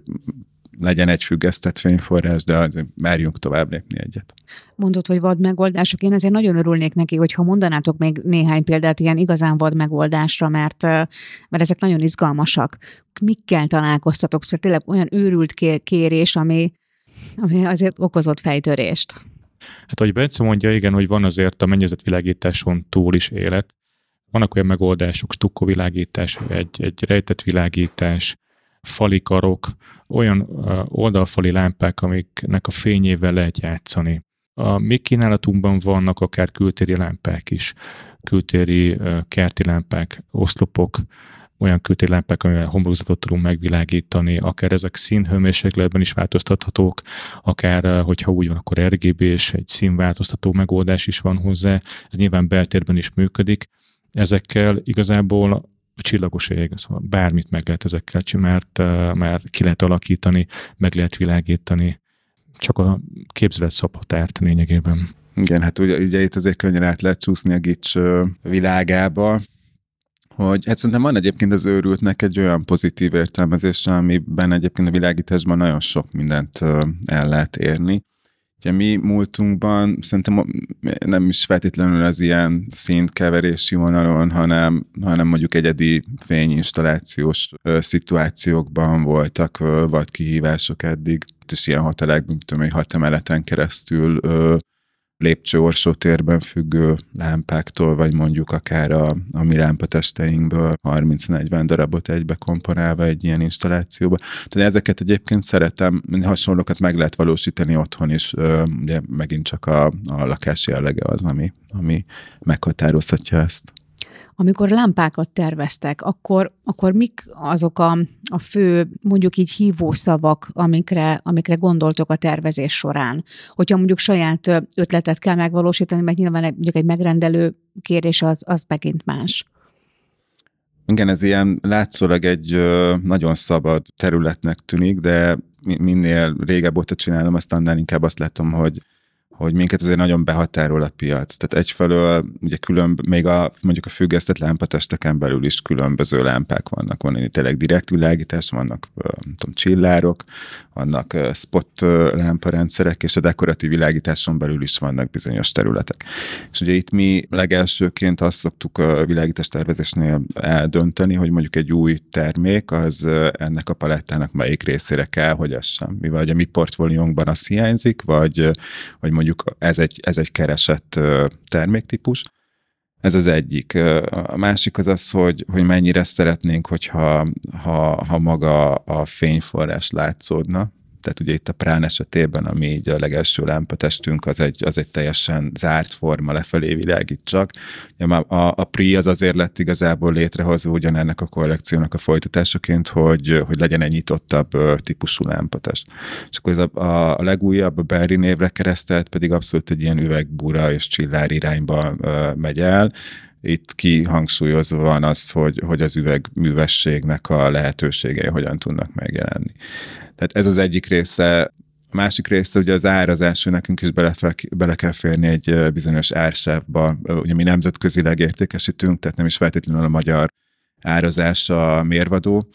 legyen egy függesztett fényforrás, de azért merjünk tovább lépni egyet. Mondod, hogy vad megoldások. Én azért nagyon örülnék neki, hogyha mondanátok még néhány példát ilyen igazán vad megoldásra, mert, mert ezek nagyon izgalmasak. Mikkel találkoztatok? Szóval tényleg olyan őrült kérés, ami, ami azért okozott fejtörést. Hát, ahogy Bence mondja, igen, hogy van azért a mennyezetvilágításon túl is élet. Vannak olyan megoldások, stukkovilágítás, egy, egy rejtett világítás, falikarok, olyan oldalfali lámpák, amiknek a fényével lehet játszani. A mi kínálatunkban vannak akár kültéri lámpák is, kültéri kerti lámpák, oszlopok, olyan kültéri lámpák, amivel homlokzatot tudunk megvilágítani, akár ezek színhőmérsékletben is változtathatók, akár, hogyha úgy van, akkor RGB és egy színváltoztató megoldás is van hozzá, ez nyilván beltérben is működik. Ezekkel igazából a csillagos ég, szóval bármit meg lehet ezekkel csinálni, mert, mert ki lehet alakítani, meg lehet világítani, csak a képzelet szabhatárt lényegében. Igen, hát ugye, ugye itt azért könnyen át lehet csúszni a gics világába, hogy hát szerintem van egyébként az őrültnek egy olyan pozitív értelmezése, amiben egyébként a világításban nagyon sok mindent el lehet érni. Ugye mi múltunkban szerintem nem is feltétlenül az ilyen szintkeverési vonalon, hanem, hanem mondjuk egyedi fényinstallációs ö, szituációkban voltak, ö, vagy kihívások eddig, és ilyen hotelekben, mint tudom, hat emeleten keresztül ö, lépcső térben függő lámpáktól, vagy mondjuk akár a, a mi lámpatesteinkből 30-40 darabot egybe komponálva egy ilyen installációba. Tehát ezeket egyébként szeretem, hasonlókat meg lehet valósítani otthon is, ugye megint csak a, a lakás jellege az, ami, ami meghatározhatja ezt. Amikor lámpákat terveztek, akkor, akkor mik azok a, a fő, mondjuk így hívószavak, amikre, amikre gondoltok a tervezés során? Hogyha mondjuk saját ötletet kell megvalósítani, mert nyilván egy, mondjuk egy megrendelő kérés az, az megint más. Igen, ez ilyen látszólag egy nagyon szabad területnek tűnik, de minél régebb óta csinálom, azt annál inkább azt látom, hogy hogy minket azért nagyon behatárol a piac. Tehát egyfelől ugye külön, még a, mondjuk a függesztett lámpatesteken belül is különböző lámpák vannak. Van tényleg direkt világítás, vannak nem tudom, csillárok, vannak spot lámparendszerek, és a dekoratív világításon belül is vannak bizonyos területek. És ugye itt mi legelsőként azt szoktuk a világítás tervezésnél eldönteni, hogy mondjuk egy új termék az ennek a palettának melyik részére kell, hogy ez sem. Mi vagy a mi portfóliónkban az hiányzik, vagy, vagy mondjuk ez egy, ez egy keresett terméktípus. Ez az egyik. A másik az az, hogy, hogy mennyire szeretnénk, hogyha ha, ha maga a fényforrás látszódna, tehát ugye itt a prán esetében, ami így a legelső lámpatestünk, az egy, az egy teljesen zárt forma, lefelé világít csak. A, a, a PRI az azért lett igazából létrehozva ugyanennek a kollekciónak a folytatásaként, hogy, hogy legyen egy nyitottabb típusú lámpatest. És akkor ez a, a legújabb, a Berry névre keresztelt pedig abszolút egy ilyen üvegbúra és csillár irányba megy el, itt kihangsúlyozva van az, hogy, hogy az üvegművességnek a lehetőségei hogyan tudnak megjelenni. Tehát ez az egyik része. A másik része ugye az árazás, hogy nekünk is bele, bele kell férni egy bizonyos ársávba. Ugye mi nemzetközileg értékesítünk, tehát nem is feltétlenül a magyar árazás a mérvadó,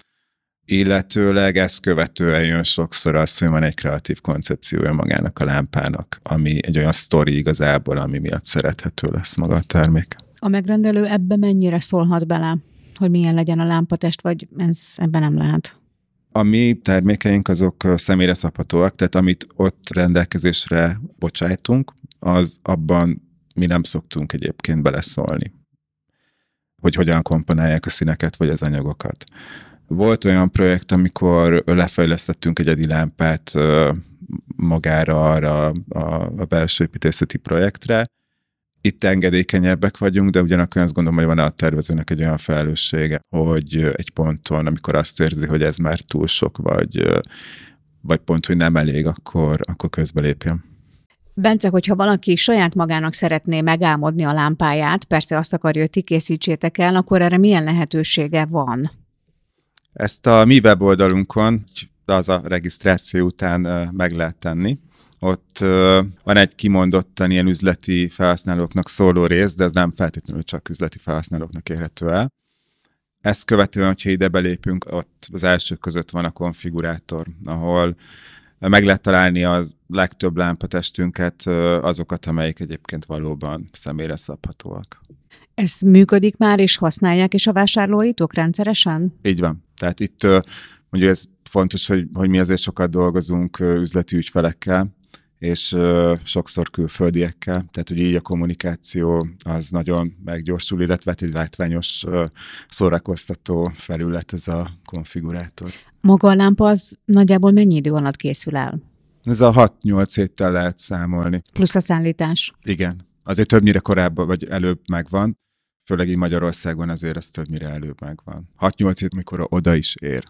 illetőleg ezt követően jön sokszor az, hogy van egy kreatív koncepciója magának a lámpának, ami egy olyan sztori igazából, ami miatt szerethető lesz maga a termék. A megrendelő ebbe mennyire szólhat bele, hogy milyen legyen a lámpatest, vagy ez ebben nem lehet? A mi termékeink azok személyre szabhatóak, tehát amit ott rendelkezésre bocsájtunk, az abban mi nem szoktunk egyébként beleszólni, hogy hogyan komponálják a színeket vagy az anyagokat. Volt olyan projekt, amikor lefejlesztettünk egy edi lámpát magára arra a belső építészeti projektre, itt engedékenyebbek vagyunk, de ugyanakkor azt gondolom, hogy van a tervezőnek egy olyan felelőssége, hogy egy ponton, amikor azt érzi, hogy ez már túl sok, vagy, vagy pont, hogy nem elég, akkor, akkor közbelépjen. Bence, hogyha valaki saját magának szeretné megálmodni a lámpáját, persze azt akarja, hogy ti készítsétek el, akkor erre milyen lehetősége van? Ezt a mi weboldalunkon, az a regisztráció után meg lehet tenni. Ott van egy kimondottan ilyen üzleti felhasználóknak szóló rész, de ez nem feltétlenül csak üzleti felhasználóknak érhető el. Ezt követően, hogyha ide belépünk, ott az első között van a konfigurátor, ahol meg lehet találni a legtöbb lámpatestünket, azokat, amelyik egyébként valóban személyre szabhatóak. Ez működik már, és használják is a vásárlóitok rendszeresen? Így van. Tehát itt mondjuk ez fontos, hogy, hogy mi azért sokat dolgozunk üzleti ügyfelekkel, és sokszor külföldiekkel, tehát hogy így a kommunikáció az nagyon meggyorsul, illetve hát egy látványos szórakoztató felület ez a konfigurátor. Maga a lámpa az nagyjából mennyi idő alatt készül el? Ez a 6-8 héttel lehet számolni. Plusz a szállítás? Igen. Azért többnyire korábban vagy előbb megvan, főleg így Magyarországon azért ez többnyire előbb megvan. 6-8 hét, mikor oda is ér.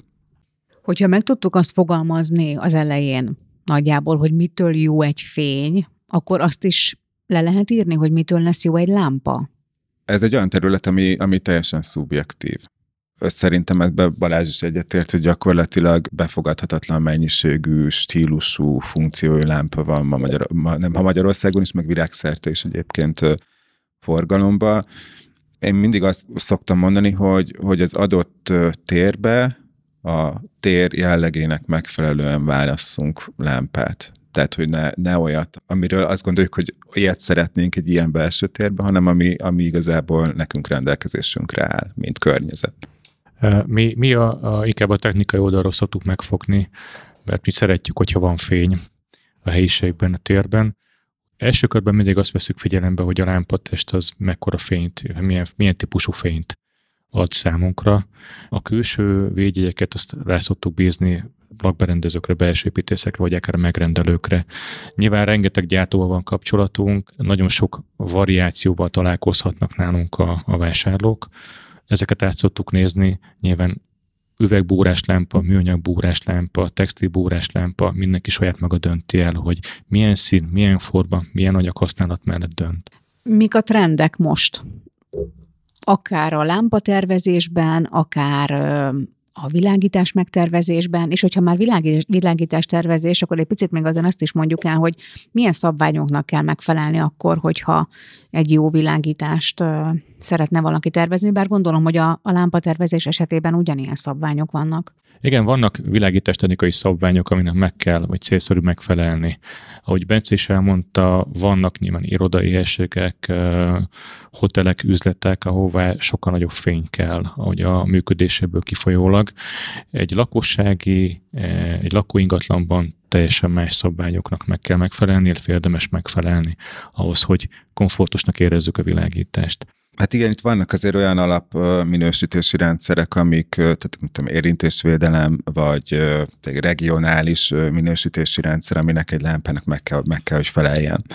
Hogyha meg tudtuk azt fogalmazni az elején, nagyjából, hogy mitől jó egy fény, akkor azt is le lehet írni, hogy mitől lesz jó egy lámpa? Ez egy olyan terület, ami, ami teljesen szubjektív. Szerintem ebbe Balázs is egyetért, hogy gyakorlatilag befogadhatatlan mennyiségű, stílusú, funkciói lámpa van ma, Magyar, ma nem ha Magyarországon is, meg virágszerte is egyébként forgalomba. Én mindig azt szoktam mondani, hogy, hogy az adott térbe a tér jellegének megfelelően válasszunk lámpát. Tehát, hogy ne, ne olyat, amiről azt gondoljuk, hogy ilyet szeretnénk egy ilyen belső térben, hanem ami, ami igazából nekünk rendelkezésünkre áll, mint környezet. Mi, mi a, a, inkább a technikai oldalról szoktuk megfogni, mert mi szeretjük, hogyha van fény a helyiségben, a térben. Első körben mindig azt veszük figyelembe, hogy a lámpatest az mekkora fényt, milyen, milyen típusú fényt ad számunkra. A külső védjegyeket azt rá szoktuk bízni lakberendezőkre, belső építészekre, vagy akár megrendelőkre. Nyilván rengeteg gyártóval van kapcsolatunk, nagyon sok variációval találkozhatnak nálunk a, a vásárlók. Ezeket át szoktuk nézni, nyilván üvegbúrás lámpa, műanyag búrás lámpa, textil búrás lámpa, mindenki saját maga dönti el, hogy milyen szín, milyen forma, milyen anyag használat mellett dönt. Mik a trendek most? Akár a lámpatervezésben, akár a világítás megtervezésben, és hogyha már világítás tervezés, akkor egy picit még azon azt is mondjuk el, hogy milyen szabványoknak kell megfelelni akkor, hogyha egy jó világítást szeretne valaki tervezni, bár gondolom, hogy a, a lámpatervezés esetében ugyanilyen szabványok vannak. Igen, vannak világítástechnikai szabványok, aminek meg kell, vagy célszerű megfelelni. Ahogy Bence is elmondta, vannak nyilván irodai helységek, hotelek, üzletek, ahová sokkal nagyobb fény kell, ahogy a működéséből kifolyólag. Egy lakossági, egy lakóingatlanban teljesen más szabványoknak meg kell megfelelni, illetve érdemes megfelelni ahhoz, hogy komfortosnak érezzük a világítást. Hát igen, itt vannak azért olyan alap minősítési rendszerek, amik, tehát mint tudom, érintésvédelem, vagy egy regionális minősítési rendszer, aminek egy lámpának meg kell, meg kell, hogy feleljen.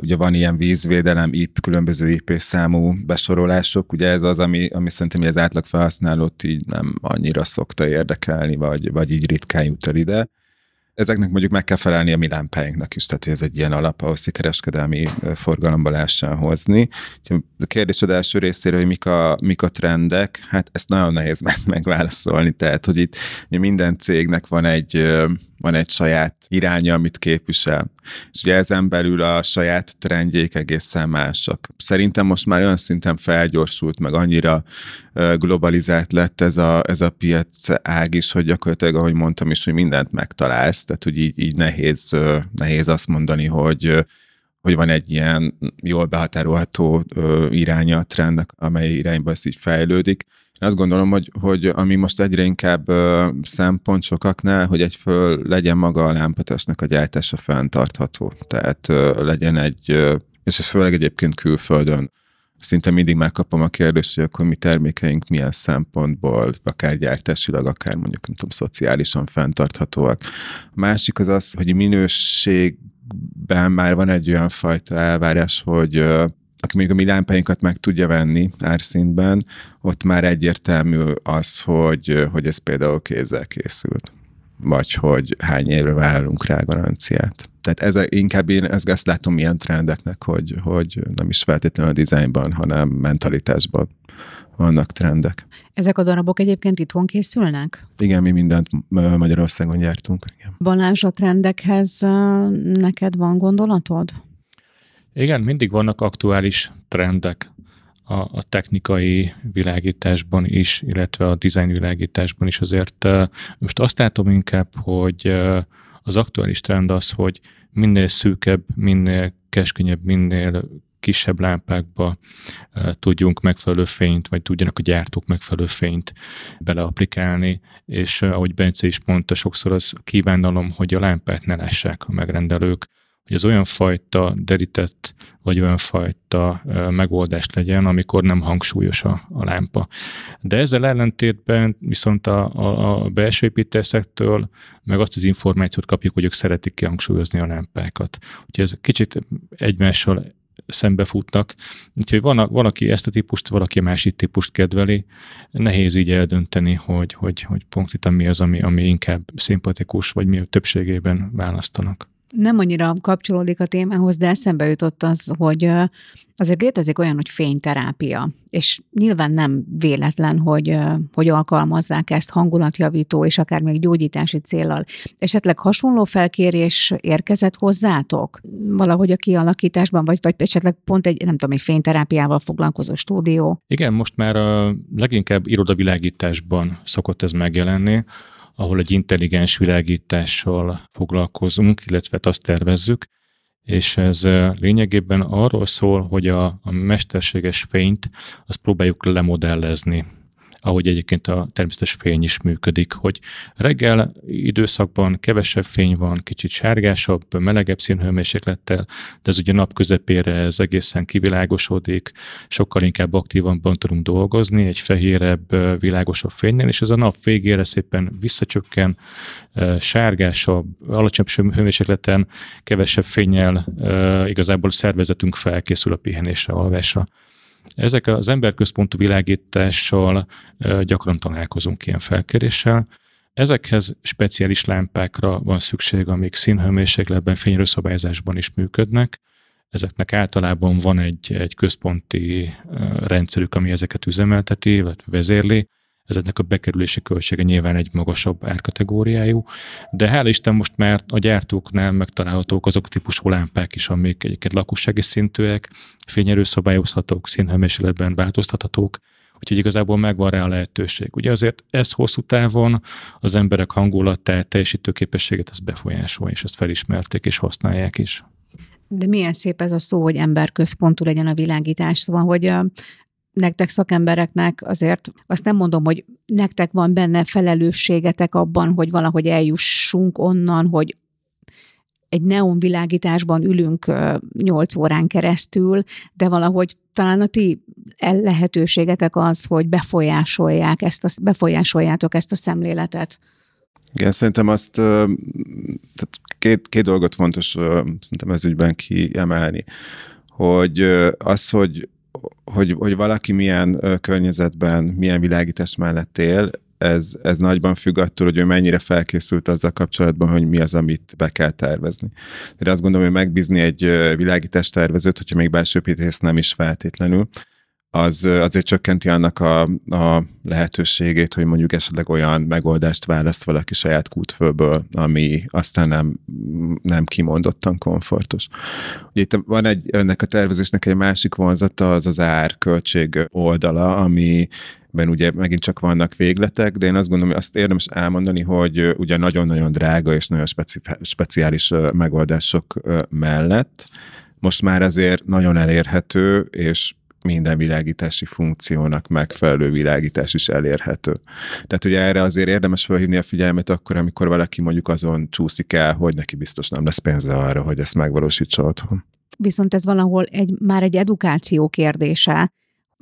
Ugye van ilyen vízvédelem, IP, különböző IP számú besorolások, ugye ez az, ami, ami szerintem az átlag felhasználót így nem annyira szokta érdekelni, vagy, vagy így ritkán jut el ide ezeknek mondjuk meg kell felelni a mi lámpáinknak is, tehát ez egy ilyen alap, ahhoz kereskedelmi forgalomba lehessen hozni. A kérdésed első részére, hogy mik a, mik a trendek, hát ezt nagyon nehéz megválaszolni, tehát hogy itt minden cégnek van egy van egy saját iránya, amit képvisel. És ugye ezen belül a saját trendjék egészen másak. Szerintem most már olyan szinten felgyorsult, meg annyira globalizált lett ez a, ez a piac ág is, hogy gyakorlatilag, ahogy mondtam is, hogy mindent megtalálsz, tehát hogy így, így nehéz, nehéz azt mondani, hogy hogy van egy ilyen jól behatárolható iránya a trendnek, amely irányba ez így fejlődik. Én azt gondolom, hogy, hogy ami most egyre inkább uh, szempont sokaknál, hogy egy föl legyen maga a lámpatásnak a gyártása fenntartható. Tehát uh, legyen egy, uh, és ez főleg egyébként külföldön, szinte mindig megkapom a kérdést, hogy akkor mi termékeink milyen szempontból, akár gyártásilag, akár mondjuk, nem tudom, szociálisan fenntarthatóak. A másik az az, hogy minőségben már van egy olyan fajta elvárás, hogy aki még a mi lámpáinkat meg tudja venni árszintben, ott már egyértelmű az, hogy, hogy ez például kézzel készült vagy hogy hány évre vállalunk rá garanciát. Tehát ez, inkább én ezt, ezt látom ilyen trendeknek, hogy, hogy nem is feltétlenül a dizájnban, hanem mentalitásban vannak trendek. Ezek a darabok egyébként itthon készülnek? Igen, mi mindent Magyarországon gyártunk. Igen. Balázs, a trendekhez neked van gondolatod? Igen, mindig vannak aktuális trendek a, a technikai világításban is, illetve a design világításban is. Azért most azt látom inkább, hogy az aktuális trend az, hogy minél szűkebb, minél keskenyebb, minél kisebb lámpákba tudjunk megfelelő fényt, vagy tudjanak a gyártók megfelelő fényt beleaplikálni, és ahogy Bence is mondta, sokszor az kívánalom, hogy a lámpát ne lássák a megrendelők, hogy az olyan fajta derített, vagy olyan fajta megoldást legyen, amikor nem hangsúlyos a, a lámpa. De ezzel ellentétben viszont a, a, a belső építészektől meg azt az információt kapjuk, hogy ők szeretik kihangsúlyozni a lámpákat. Úgyhogy ez kicsit egymással szembefutnak. Úgyhogy van, van, aki ezt a típust, valaki másik típust kedveli. Nehéz így eldönteni, hogy, hogy, hogy konkrétan mi az, ami, ami inkább szimpatikus, vagy mi a többségében választanak nem annyira kapcsolódik a témához, de eszembe jutott az, hogy azért létezik olyan, hogy fényterápia, és nyilván nem véletlen, hogy, hogy alkalmazzák ezt hangulatjavító és akár még gyógyítási célral. Esetleg hasonló felkérés érkezett hozzátok? Valahogy a kialakításban, vagy, vagy esetleg pont egy, nem tudom, egy fényterápiával foglalkozó stúdió? Igen, most már a leginkább irodavilágításban szokott ez megjelenni ahol egy intelligens világítással foglalkozunk, illetve azt tervezzük, és ez lényegében arról szól, hogy a, a mesterséges fényt azt próbáljuk lemodellezni ahogy egyébként a természetes fény is működik, hogy reggel időszakban kevesebb fény van, kicsit sárgásabb, melegebb színhőmérséklettel, de ez ugye nap közepére ez egészen kivilágosodik, sokkal inkább aktívabban tudunk dolgozni, egy fehérebb, világosabb fénynél, és ez a nap végére szépen visszacsökken, sárgásabb, alacsonyabb hőmérsékleten, kevesebb fényel igazából szervezetünk felkészül a pihenésre, alvásra. Ezek az emberközpontú világítással gyakran találkozunk ilyen felkéréssel. Ezekhez speciális lámpákra van szükség, amik színhőmérsékletben, fényerőszabályzásban is működnek. Ezeknek általában van egy, egy központi rendszerük, ami ezeket üzemelteti, illetve vezérli, ezeknek a bekerülési költsége nyilván egy magasabb árkategóriájú, de hál' Isten most már a gyártóknál megtalálhatók azok a típusú lámpák is, amik egyébként lakossági szintűek, fényerőszabályozhatók, színhőmérsékletben változtathatók, úgyhogy igazából megvan rá a lehetőség. Ugye azért ez hosszú távon az emberek hangulatát, teljesítőképességet ez befolyásolja, és ezt felismerték és használják is. De milyen szép ez a szó, hogy emberközpontú legyen a világítás. Szóval, hogy nektek szakembereknek azért azt nem mondom, hogy nektek van benne felelősségetek abban, hogy valahogy eljussunk onnan, hogy egy neonvilágításban ülünk 8 órán keresztül, de valahogy talán a ti lehetőségetek az, hogy befolyásolják ezt a, befolyásoljátok ezt a szemléletet. Igen, szerintem azt tehát két, két dolgot fontos szerintem ez ügyben kiemelni, hogy az, hogy hogy, hogy valaki milyen környezetben, milyen világítás mellett él, ez, ez nagyban függ attól, hogy ő mennyire felkészült azzal kapcsolatban, hogy mi az, amit be kell tervezni. De azt gondolom, hogy megbízni egy világítás tervezőt, hogyha még belső nem is feltétlenül, az azért csökkenti annak a, a lehetőségét, hogy mondjuk esetleg olyan megoldást választ valaki saját kútfőből, ami aztán nem, nem kimondottan komfortos. Ugye itt van egy, ennek a tervezésnek egy másik vonzata, az az ár-költség oldala, ami ben ugye megint csak vannak végletek, de én azt gondolom, hogy azt érdemes elmondani, hogy ugye nagyon-nagyon drága és nagyon speci- speciális megoldások mellett most már azért nagyon elérhető, és minden világítási funkciónak megfelelő világítás is elérhető. Tehát ugye erre azért érdemes felhívni a figyelmet akkor, amikor valaki mondjuk azon csúszik el, hogy neki biztos nem lesz pénze arra, hogy ezt megvalósítsa otthon. Viszont ez valahol egy, már egy edukáció kérdése,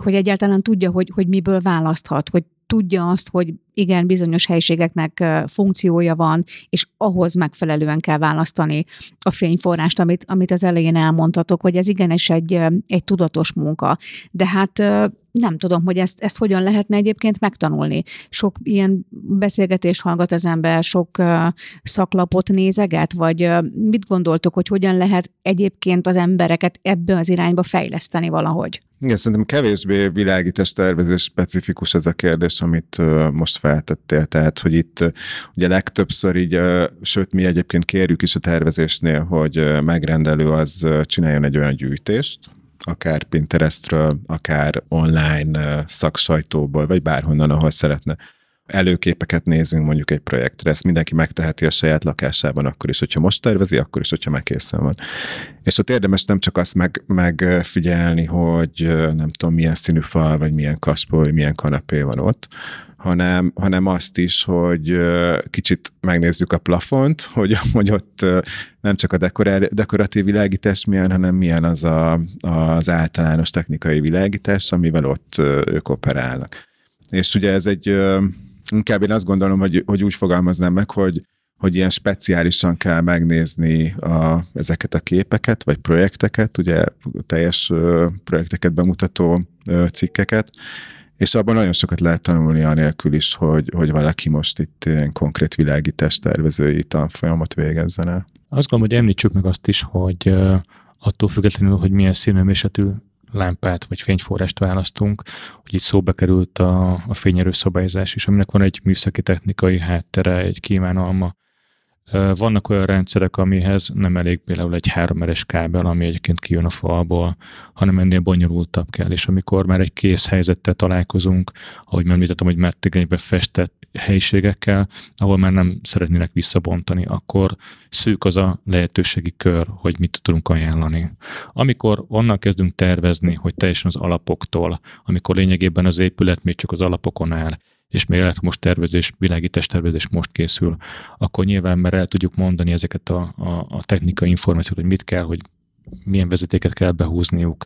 hogy egyáltalán tudja, hogy, hogy miből választhat, hogy tudja azt, hogy igen, bizonyos helységeknek funkciója van, és ahhoz megfelelően kell választani a fényforrást, amit, amit az elején elmondhatok, hogy ez igenis egy, egy tudatos munka. De hát nem tudom, hogy ezt, ezt hogyan lehetne egyébként megtanulni. Sok ilyen beszélgetést hallgat az ember, sok uh, szaklapot nézeget, vagy uh, mit gondoltok, hogy hogyan lehet egyébként az embereket ebbe az irányba fejleszteni valahogy? Igen, szerintem kevésbé világítás tervezés specifikus ez a kérdés, amit most feltettél. Tehát, hogy itt ugye legtöbbször így, sőt, mi egyébként kérjük is a tervezésnél, hogy megrendelő az csináljon egy olyan gyűjtést, akár Pinterestről, akár online szaksajtóból, vagy bárhonnan, ahol szeretne előképeket nézünk mondjuk egy projektre. Ezt mindenki megteheti a saját lakásában akkor is, hogyha most tervezi, akkor is, hogyha megkészen van. És ott érdemes nem csak azt meg, megfigyelni, hogy nem tudom, milyen színű fal, vagy milyen kaspó, vagy milyen kanapé van ott, hanem, hanem azt is, hogy kicsit megnézzük a plafont, hogy, hogy ott nem csak a dekoratív világítás milyen, hanem milyen az a, az általános technikai világítás, amivel ott ők operálnak. És ugye ez egy, inkább én azt gondolom, hogy, hogy úgy fogalmaznám meg, hogy, hogy ilyen speciálisan kell megnézni a, ezeket a képeket, vagy projekteket, ugye teljes projekteket bemutató cikkeket, és abban nagyon sokat lehet tanulni anélkül is, hogy, hogy valaki most itt ilyen konkrét világítás tervezői tanfolyamot végezzen el. Azt gondolom, hogy említsük meg azt is, hogy attól függetlenül, hogy milyen színőmérsékletű lámpát vagy fényforrást választunk, hogy itt szóba került a, a fényerő szabályozás is, aminek van egy műszaki technikai háttere, egy kívánalma, vannak olyan rendszerek, amihez nem elég például egy háromeres kábel, ami egyébként kijön a falból, hanem ennél bonyolultabb kell, és amikor már egy kész helyzettel találkozunk, ahogy már említettem, hogy már tényleg festett helyiségekkel, ahol már nem szeretnének visszabontani, akkor szűk az a lehetőségi kör, hogy mit tudunk ajánlani. Amikor onnan kezdünk tervezni, hogy teljesen az alapoktól, amikor lényegében az épület még csak az alapokon áll, és még lehet most tervezés, világítás tervezés most készül, akkor nyilván már el tudjuk mondani ezeket a, a, a technikai információt, hogy mit kell, hogy milyen vezetéket kell behúzniuk,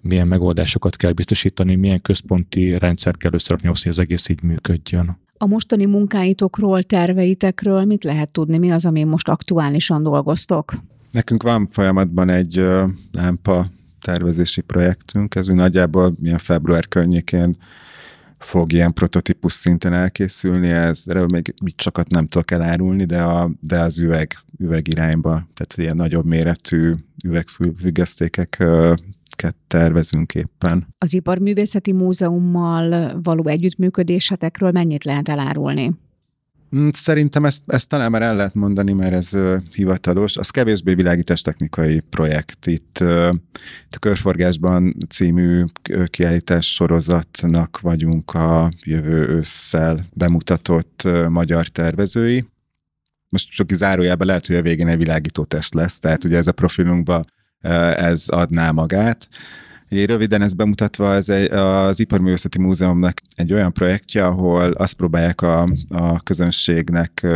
milyen megoldásokat kell biztosítani, milyen központi rendszert kell összerakni hogy az egész így működjön. A mostani munkáitokról, terveitekről mit lehet tudni? Mi az, ami most aktuálisan dolgoztok? Nekünk van folyamatban egy lámpa tervezési projektünk, ez nagyjából milyen február környékén fog ilyen prototípus szinten elkészülni, ez erről még sokat nem tudok elárulni, de, a, de az üveg, üveg irányba, tehát ilyen nagyobb méretű üvegfüggesztékeket tervezünk éppen. Az Iparművészeti Múzeummal való együttműködésetekről mennyit lehet elárulni? Mm, szerintem ezt, ezt talán már el lehet mondani, mert ez hivatalos. Az kevésbé világítás technikai projekt. Itt, a Körforgásban című kiállítás sorozatnak vagyunk a jövő ősszel bemutatott magyar tervezői. Most csak zárójában lehet, hogy a végén egy világítótest lesz, tehát ugye ez a profilunkba ez adná magát. Egy röviden ezt bemutatva, ez egy, az Iparművészeti Múzeumnak egy olyan projektje, ahol azt próbálják a, a közönségnek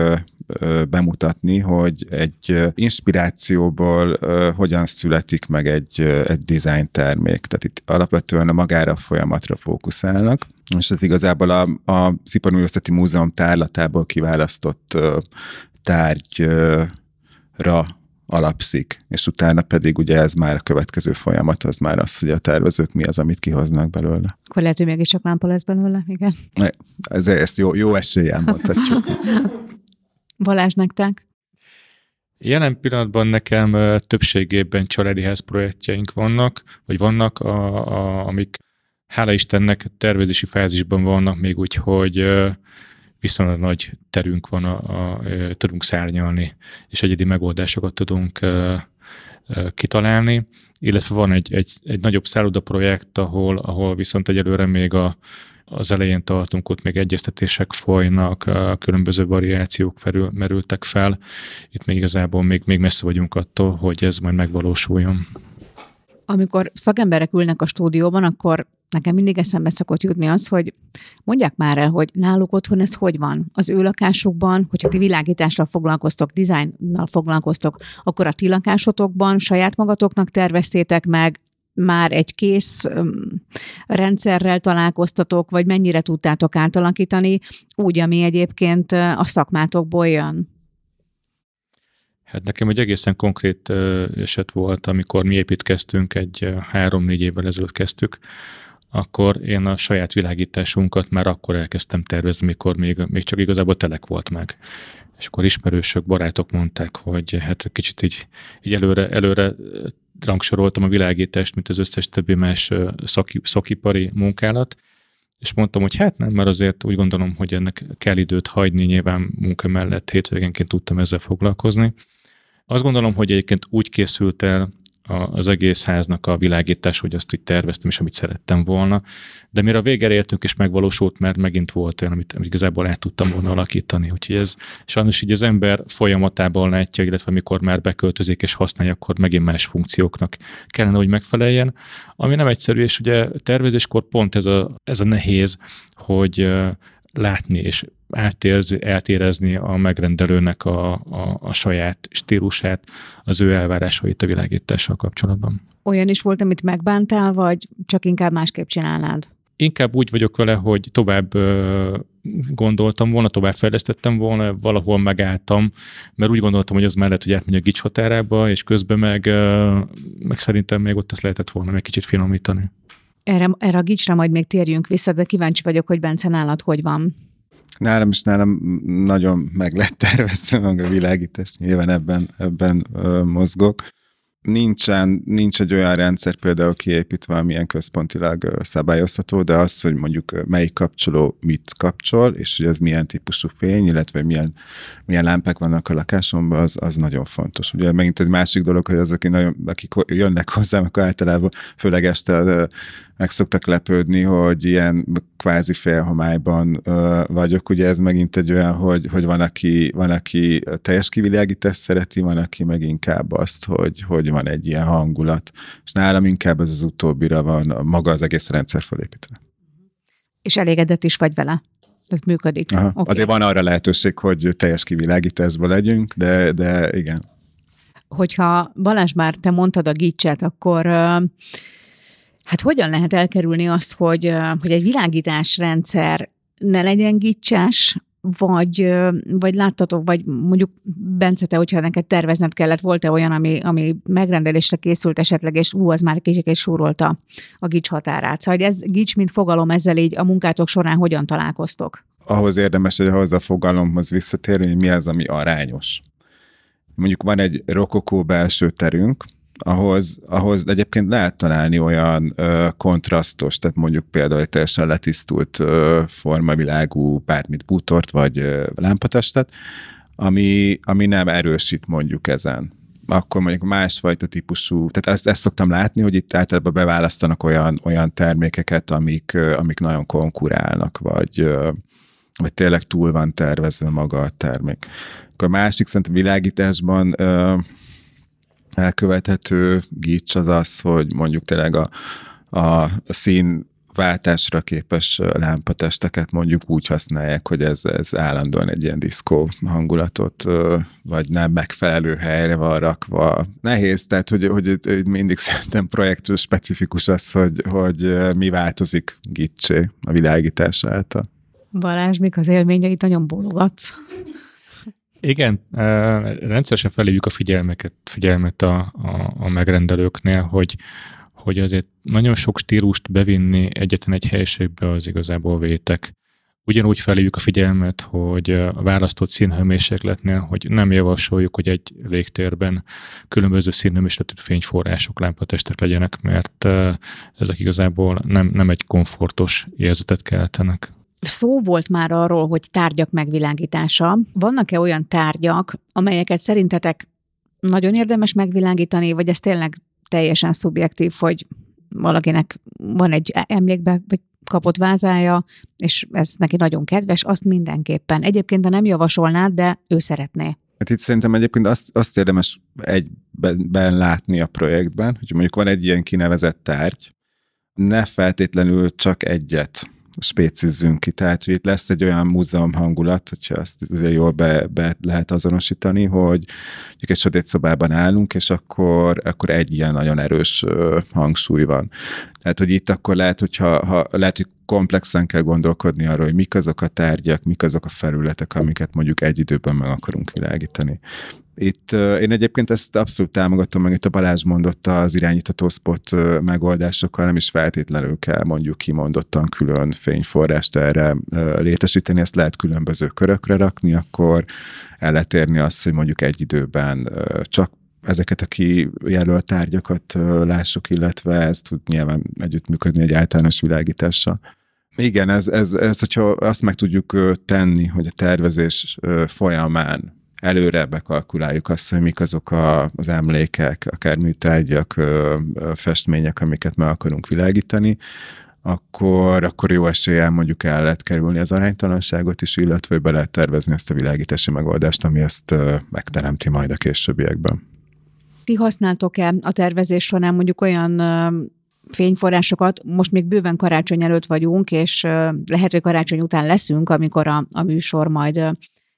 bemutatni, hogy egy inspirációból hogyan születik meg egy, egy design termék. Tehát itt alapvetően a magára a folyamatra fókuszálnak, és ez igazából a, a Iparművészeti Múzeum tárlatából kiválasztott tárgyra alapszik, és utána pedig ugye ez már a következő folyamat, az már az, hogy a tervezők mi az, amit kihoznak belőle. Akkor lehet, hogy mégiscsak lámpa lesz belőle, igen. Ez, ezt jó, jó eséllyel mondhatjuk. Balázs, nektek? Jelen pillanatban nekem többségében családi ház projektjeink vannak, vagy vannak, a, a, amik hála Istennek tervezési fázisban vannak még úgy, hogy viszonylag nagy terünk van, a, a, tudunk szárnyalni, és egyedi megoldásokat tudunk kitalálni, illetve van egy, egy, egy nagyobb szálloda projekt, ahol, ahol viszont egyelőre még a, az elején tartunk, ott még egyeztetések folynak, a különböző variációk felül, merültek fel. Itt még igazából még, még messze vagyunk attól, hogy ez majd megvalósuljon. Amikor szakemberek ülnek a stúdióban, akkor nekem mindig eszembe szokott jutni az, hogy mondják már el, hogy náluk otthon ez hogy van. Az ő lakásukban, hogyha ti világítással foglalkoztok, dizájnnal foglalkoztok, akkor a ti lakásotokban saját magatoknak terveztétek meg, már egy kész rendszerrel találkoztatok, vagy mennyire tudtátok átalakítani, úgy, ami egyébként a szakmátokból jön? Hát nekem egy egészen konkrét eset volt, amikor mi építkeztünk, egy három-négy évvel ezelőtt kezdtük, akkor én a saját világításunkat már akkor elkezdtem tervezni, mikor még, még csak igazából telek volt meg. És akkor ismerősök, barátok mondták, hogy hát kicsit így, így előre, előre rangsoroltam a világítást, mint az összes többi más szaki, szakipari munkálat, és mondtam, hogy hát nem, mert azért úgy gondolom, hogy ennek kell időt hagyni, nyilván munka mellett hétvégenként tudtam ezzel foglalkozni. Azt gondolom, hogy egyébként úgy készült el az egész háznak a világítás, hogy azt úgy terveztem, és amit szerettem volna. De mire a végére értünk, és megvalósult, mert megint volt olyan, amit, amit igazából át tudtam volna alakítani. Úgyhogy ez sajnos így az ember folyamatában látja, illetve amikor már beköltözik és használja, akkor megint más funkcióknak kellene, hogy megfeleljen. Ami nem egyszerű, és ugye tervezéskor pont ez a, ez a nehéz, hogy látni és átérzi, eltérezni a megrendelőnek a, a, a saját stílusát, az ő elvárásait a világítással kapcsolatban. Olyan is volt, amit megbántál, vagy csak inkább másképp csinálnád? Inkább úgy vagyok vele, hogy tovább gondoltam volna, tovább fejlesztettem volna, valahol megálltam, mert úgy gondoltam, hogy az mellett, hogy átmegy a gics határába, és közben meg, meg szerintem még ott azt lehetett volna meg kicsit finomítani. Erre, erre a gicsre majd még térjünk vissza, de kíváncsi vagyok, hogy Bence nálad hogy van. Nálam is nálam nagyon meg lett tervezve meg a világítás, nyilván ebben, ebben ö, mozgok nincsen, nincs egy olyan rendszer például kiépítve, amilyen központilag szabályozható, de az, hogy mondjuk melyik kapcsoló mit kapcsol, és hogy ez milyen típusú fény, illetve milyen, milyen lámpák vannak a lakásomban, az, az nagyon fontos. Ugye megint egy másik dolog, hogy azok, nagyon, akik jönnek hozzám, akkor általában főleg este meg szoktak lepődni, hogy ilyen kvázi félhomályban ö, vagyok. Ugye ez megint egy olyan, hogy, hogy van, aki, van, aki teljes kivilágítást szereti, van, aki meg inkább azt, hogy, hogy van egy ilyen hangulat. És nálam inkább ez az utóbbira van maga az egész rendszer felépítve. És elégedett is vagy vele? Ez működik. Aha. Okay. Azért van arra lehetőség, hogy teljes kivilágításban legyünk, de, de igen. Hogyha Balázs már te mondtad a gicset, akkor Hát hogyan lehet elkerülni azt, hogy, hogy egy világításrendszer ne legyen gicsás, vagy, vagy láttatok, vagy mondjuk Bence, te, hogyha neked tervezned kellett, volt-e olyan, ami, ami megrendelésre készült esetleg, és ú, az már kicsit súrolta a gics határát. Szóval ez gics, mint fogalom, ezzel így a munkátok során hogyan találkoztok? Ahhoz érdemes, hogy ahhoz a fogalomhoz visszatérni, hogy mi az, ami arányos. Mondjuk van egy rokokó belső terünk, ahhoz, ahhoz egyébként lehet találni olyan ö, kontrasztos, tehát mondjuk például egy teljesen letisztult ö, formavilágú bármit bútort vagy ö, lámpatestet, ami, ami nem erősít mondjuk ezen akkor mondjuk másfajta típusú, tehát ezt, ezt szoktam látni, hogy itt általában beválasztanak olyan, olyan termékeket, amik, amik nagyon konkurálnak, vagy, vagy tényleg túl van tervezve maga a termék. Akkor a másik szerintem világításban elkövethető gics az az, hogy mondjuk tényleg a, a szín váltásra képes lámpatesteket mondjuk úgy használják, hogy ez, ez állandóan egy ilyen diszkó hangulatot, vagy nem megfelelő helyre van rakva. Nehéz, tehát hogy, hogy, hogy mindig szerintem projektről specifikus az, hogy, hogy mi változik gicsé a világítás által. Balázs, mik az élményeit, nagyon bólogatsz. Igen, rendszeresen felhívjuk a figyelmeket, figyelmet a, a, a megrendelőknél, hogy, hogy azért nagyon sok stílust bevinni egyetlen egy helyiségbe az igazából vétek. Ugyanúgy felhívjuk a figyelmet, hogy a választott színhőmérsékletnél, hogy nem javasoljuk, hogy egy légtérben különböző színhőmérsékletű fényforrások, lámpatestek legyenek, mert ezek igazából nem, nem egy komfortos érzetet keltenek. Szó volt már arról, hogy tárgyak megvilágítása. Vannak-e olyan tárgyak, amelyeket szerintetek nagyon érdemes megvilágítani, vagy ez tényleg teljesen szubjektív, hogy valakinek van egy emlékbe, vagy kapott vázája, és ez neki nagyon kedves, azt mindenképpen. Egyébként, de nem javasolnád, de ő szeretné. Hát itt szerintem egyébként azt, azt érdemes egyben látni a projektben, hogy mondjuk van egy ilyen kinevezett tárgy, ne feltétlenül csak egyet spécizzünk ki. Tehát, hogy itt lesz egy olyan múzeum hangulat, hogyha azt azért jól be, be lehet azonosítani, hogy egy sötét szobában állunk, és akkor, akkor egy ilyen nagyon erős hangsúly van. Tehát, hogy itt akkor lehet, hogyha ha, lehet, hogy komplexen kell gondolkodni arról, hogy mik azok a tárgyak, mik azok a felületek, amiket mondjuk egy időben meg akarunk világítani. Itt én egyébként ezt abszolút támogatom, meg itt a Balázs mondotta az irányítható spot megoldásokkal, nem is feltétlenül kell mondjuk kimondottan külön fényforrást erre létesíteni, ezt lehet különböző körökre rakni, akkor el lehet érni azt, hogy mondjuk egy időben csak ezeket a kijelölt tárgyakat lássuk, illetve ez tud nyilván együttműködni egy általános világítással. Igen, ez, ez, ez, hogyha azt meg tudjuk tenni, hogy a tervezés folyamán előre bekalkuláljuk azt, hogy mik azok a, az emlékek, akár műtárgyak, festmények, amiket meg akarunk világítani, akkor, akkor jó eséllyel mondjuk el lehet kerülni az aránytalanságot is, illetve be lehet tervezni ezt a világítási megoldást, ami ezt megteremti majd a későbbiekben. Ti használtok-e a tervezés során mondjuk olyan fényforrásokat, most még bőven karácsony előtt vagyunk, és lehet, hogy karácsony után leszünk, amikor a, a műsor majd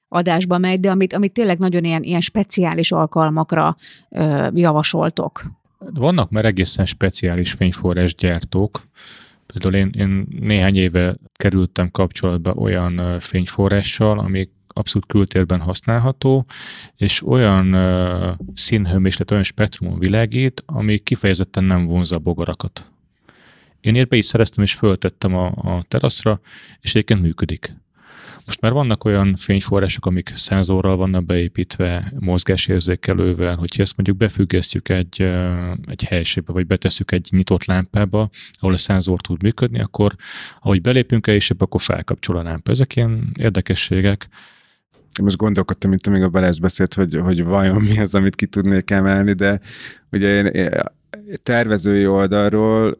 adásba megy, de amit, amit tényleg nagyon ilyen, ilyen speciális alkalmakra ö, javasoltok. Vannak már egészen speciális fényforrás gyártók. Például én, én néhány éve kerültem kapcsolatba olyan fényforrással, ami abszolút kültérben használható, és olyan uh, színhőméslet, olyan spektrumon világít, ami kifejezetten nem vonza a bogarakat. Én érbe is szereztem, és föltettem a, a teraszra, és egyébként működik. Most már vannak olyan fényforrások, amik szenzorral vannak beépítve, mozgásérzékelővel, hogyha ezt mondjuk befüggesztjük egy, egy helyiségbe, vagy betesszük egy nyitott lámpába, ahol a szenzor tud működni, akkor ahogy belépünk el, és akkor felkapcsol a lámpa. Ezek ilyen érdekességek. Most gondolkodtam, mint amíg a Balázs beszélt, hogy, hogy vajon mi az, amit ki tudnék emelni, de ugye én tervezői oldalról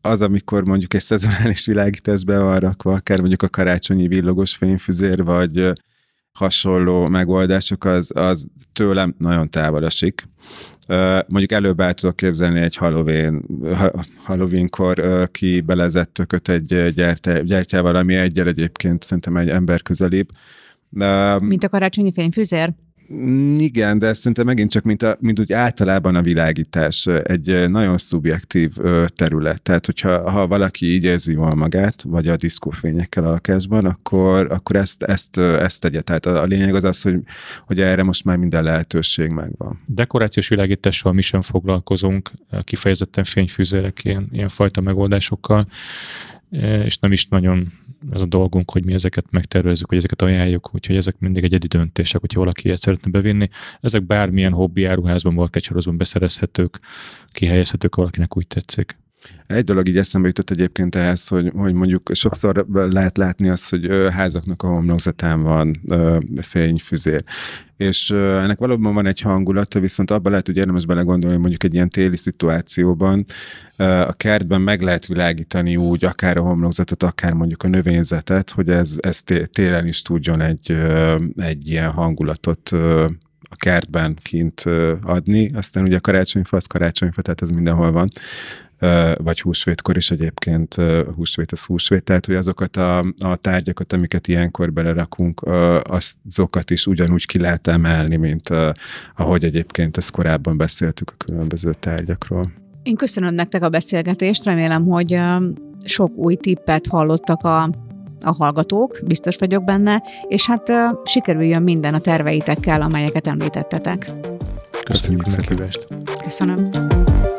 az, amikor mondjuk egy szezonális világítás be van rakva, akár mondjuk a karácsonyi villogos fényfüzér, vagy hasonló megoldások, az, az tőlem nagyon távol esik. Mondjuk előbb el tudok képzelni egy Halloween, Halloweenkor ki belezett tököt egy gyertyával, ami egyel egyébként szerintem egy ember közelibb. Mint a karácsonyi fényfüzér? Igen, de szerintem megint csak, mint, a, mint úgy általában a világítás egy nagyon szubjektív terület. Tehát, hogyha ha valaki így érzi jól magát, vagy a diszkófényekkel a lakásban, akkor, akkor ezt, ezt, ezt tegye. Tehát a, a lényeg az az, hogy, hogy erre most már minden lehetőség megvan. Dekorációs világítással mi sem foglalkozunk, kifejezetten fényfűzérek, ilyen, ilyen fajta megoldásokkal, és nem is nagyon ez a dolgunk, hogy mi ezeket megtervezzük, hogy ezeket ajánljuk, úgyhogy ezek mindig egy egyedi döntések, hogyha valaki ilyet szeretne bevinni. Ezek bármilyen hobbi áruházban, marketsorozban beszerezhetők, kihelyezhetők, valakinek úgy tetszik. Egy dolog így eszembe jutott egyébként ehhez, hogy, hogy mondjuk sokszor lehet látni azt, hogy házaknak a homlokzatán van fényfüzér. És ennek valóban van egy hangulata, viszont abban lehet, hogy érdemes belegondolni, hogy mondjuk egy ilyen téli szituációban a kertben meg lehet világítani úgy, akár a homlokzatot, akár mondjuk a növényzetet, hogy ez, ez télen is tudjon egy, egy ilyen hangulatot a kertben kint adni. Aztán ugye a karácsonyfa, az karácsonyfa, tehát ez mindenhol van vagy húsvétkor is egyébként, húsvét az húsvét, tehát hogy azokat a, a tárgyakat, amiket ilyenkor belerakunk, azokat is ugyanúgy ki lehet emelni, mint ahogy egyébként ezt korábban beszéltük a különböző tárgyakról. Én köszönöm nektek a beszélgetést, remélem, hogy sok új tippet hallottak a, a hallgatók, biztos vagyok benne, és hát sikerüljön minden a terveitekkel, amelyeket említettetek. Köszönjük, Köszönjük a Köszönöm.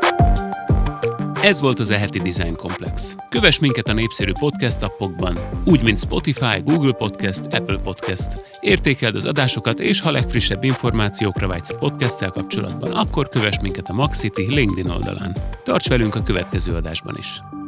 Ez volt az Eheti Design Komplex. Kövess minket a népszerű podcast appokban, úgy mint Spotify, Google Podcast, Apple Podcast. Értékeld az adásokat, és ha legfrissebb információkra vágysz a podcasttel kapcsolatban, akkor kövess minket a Maxity LinkedIn oldalán. Tarts velünk a következő adásban is!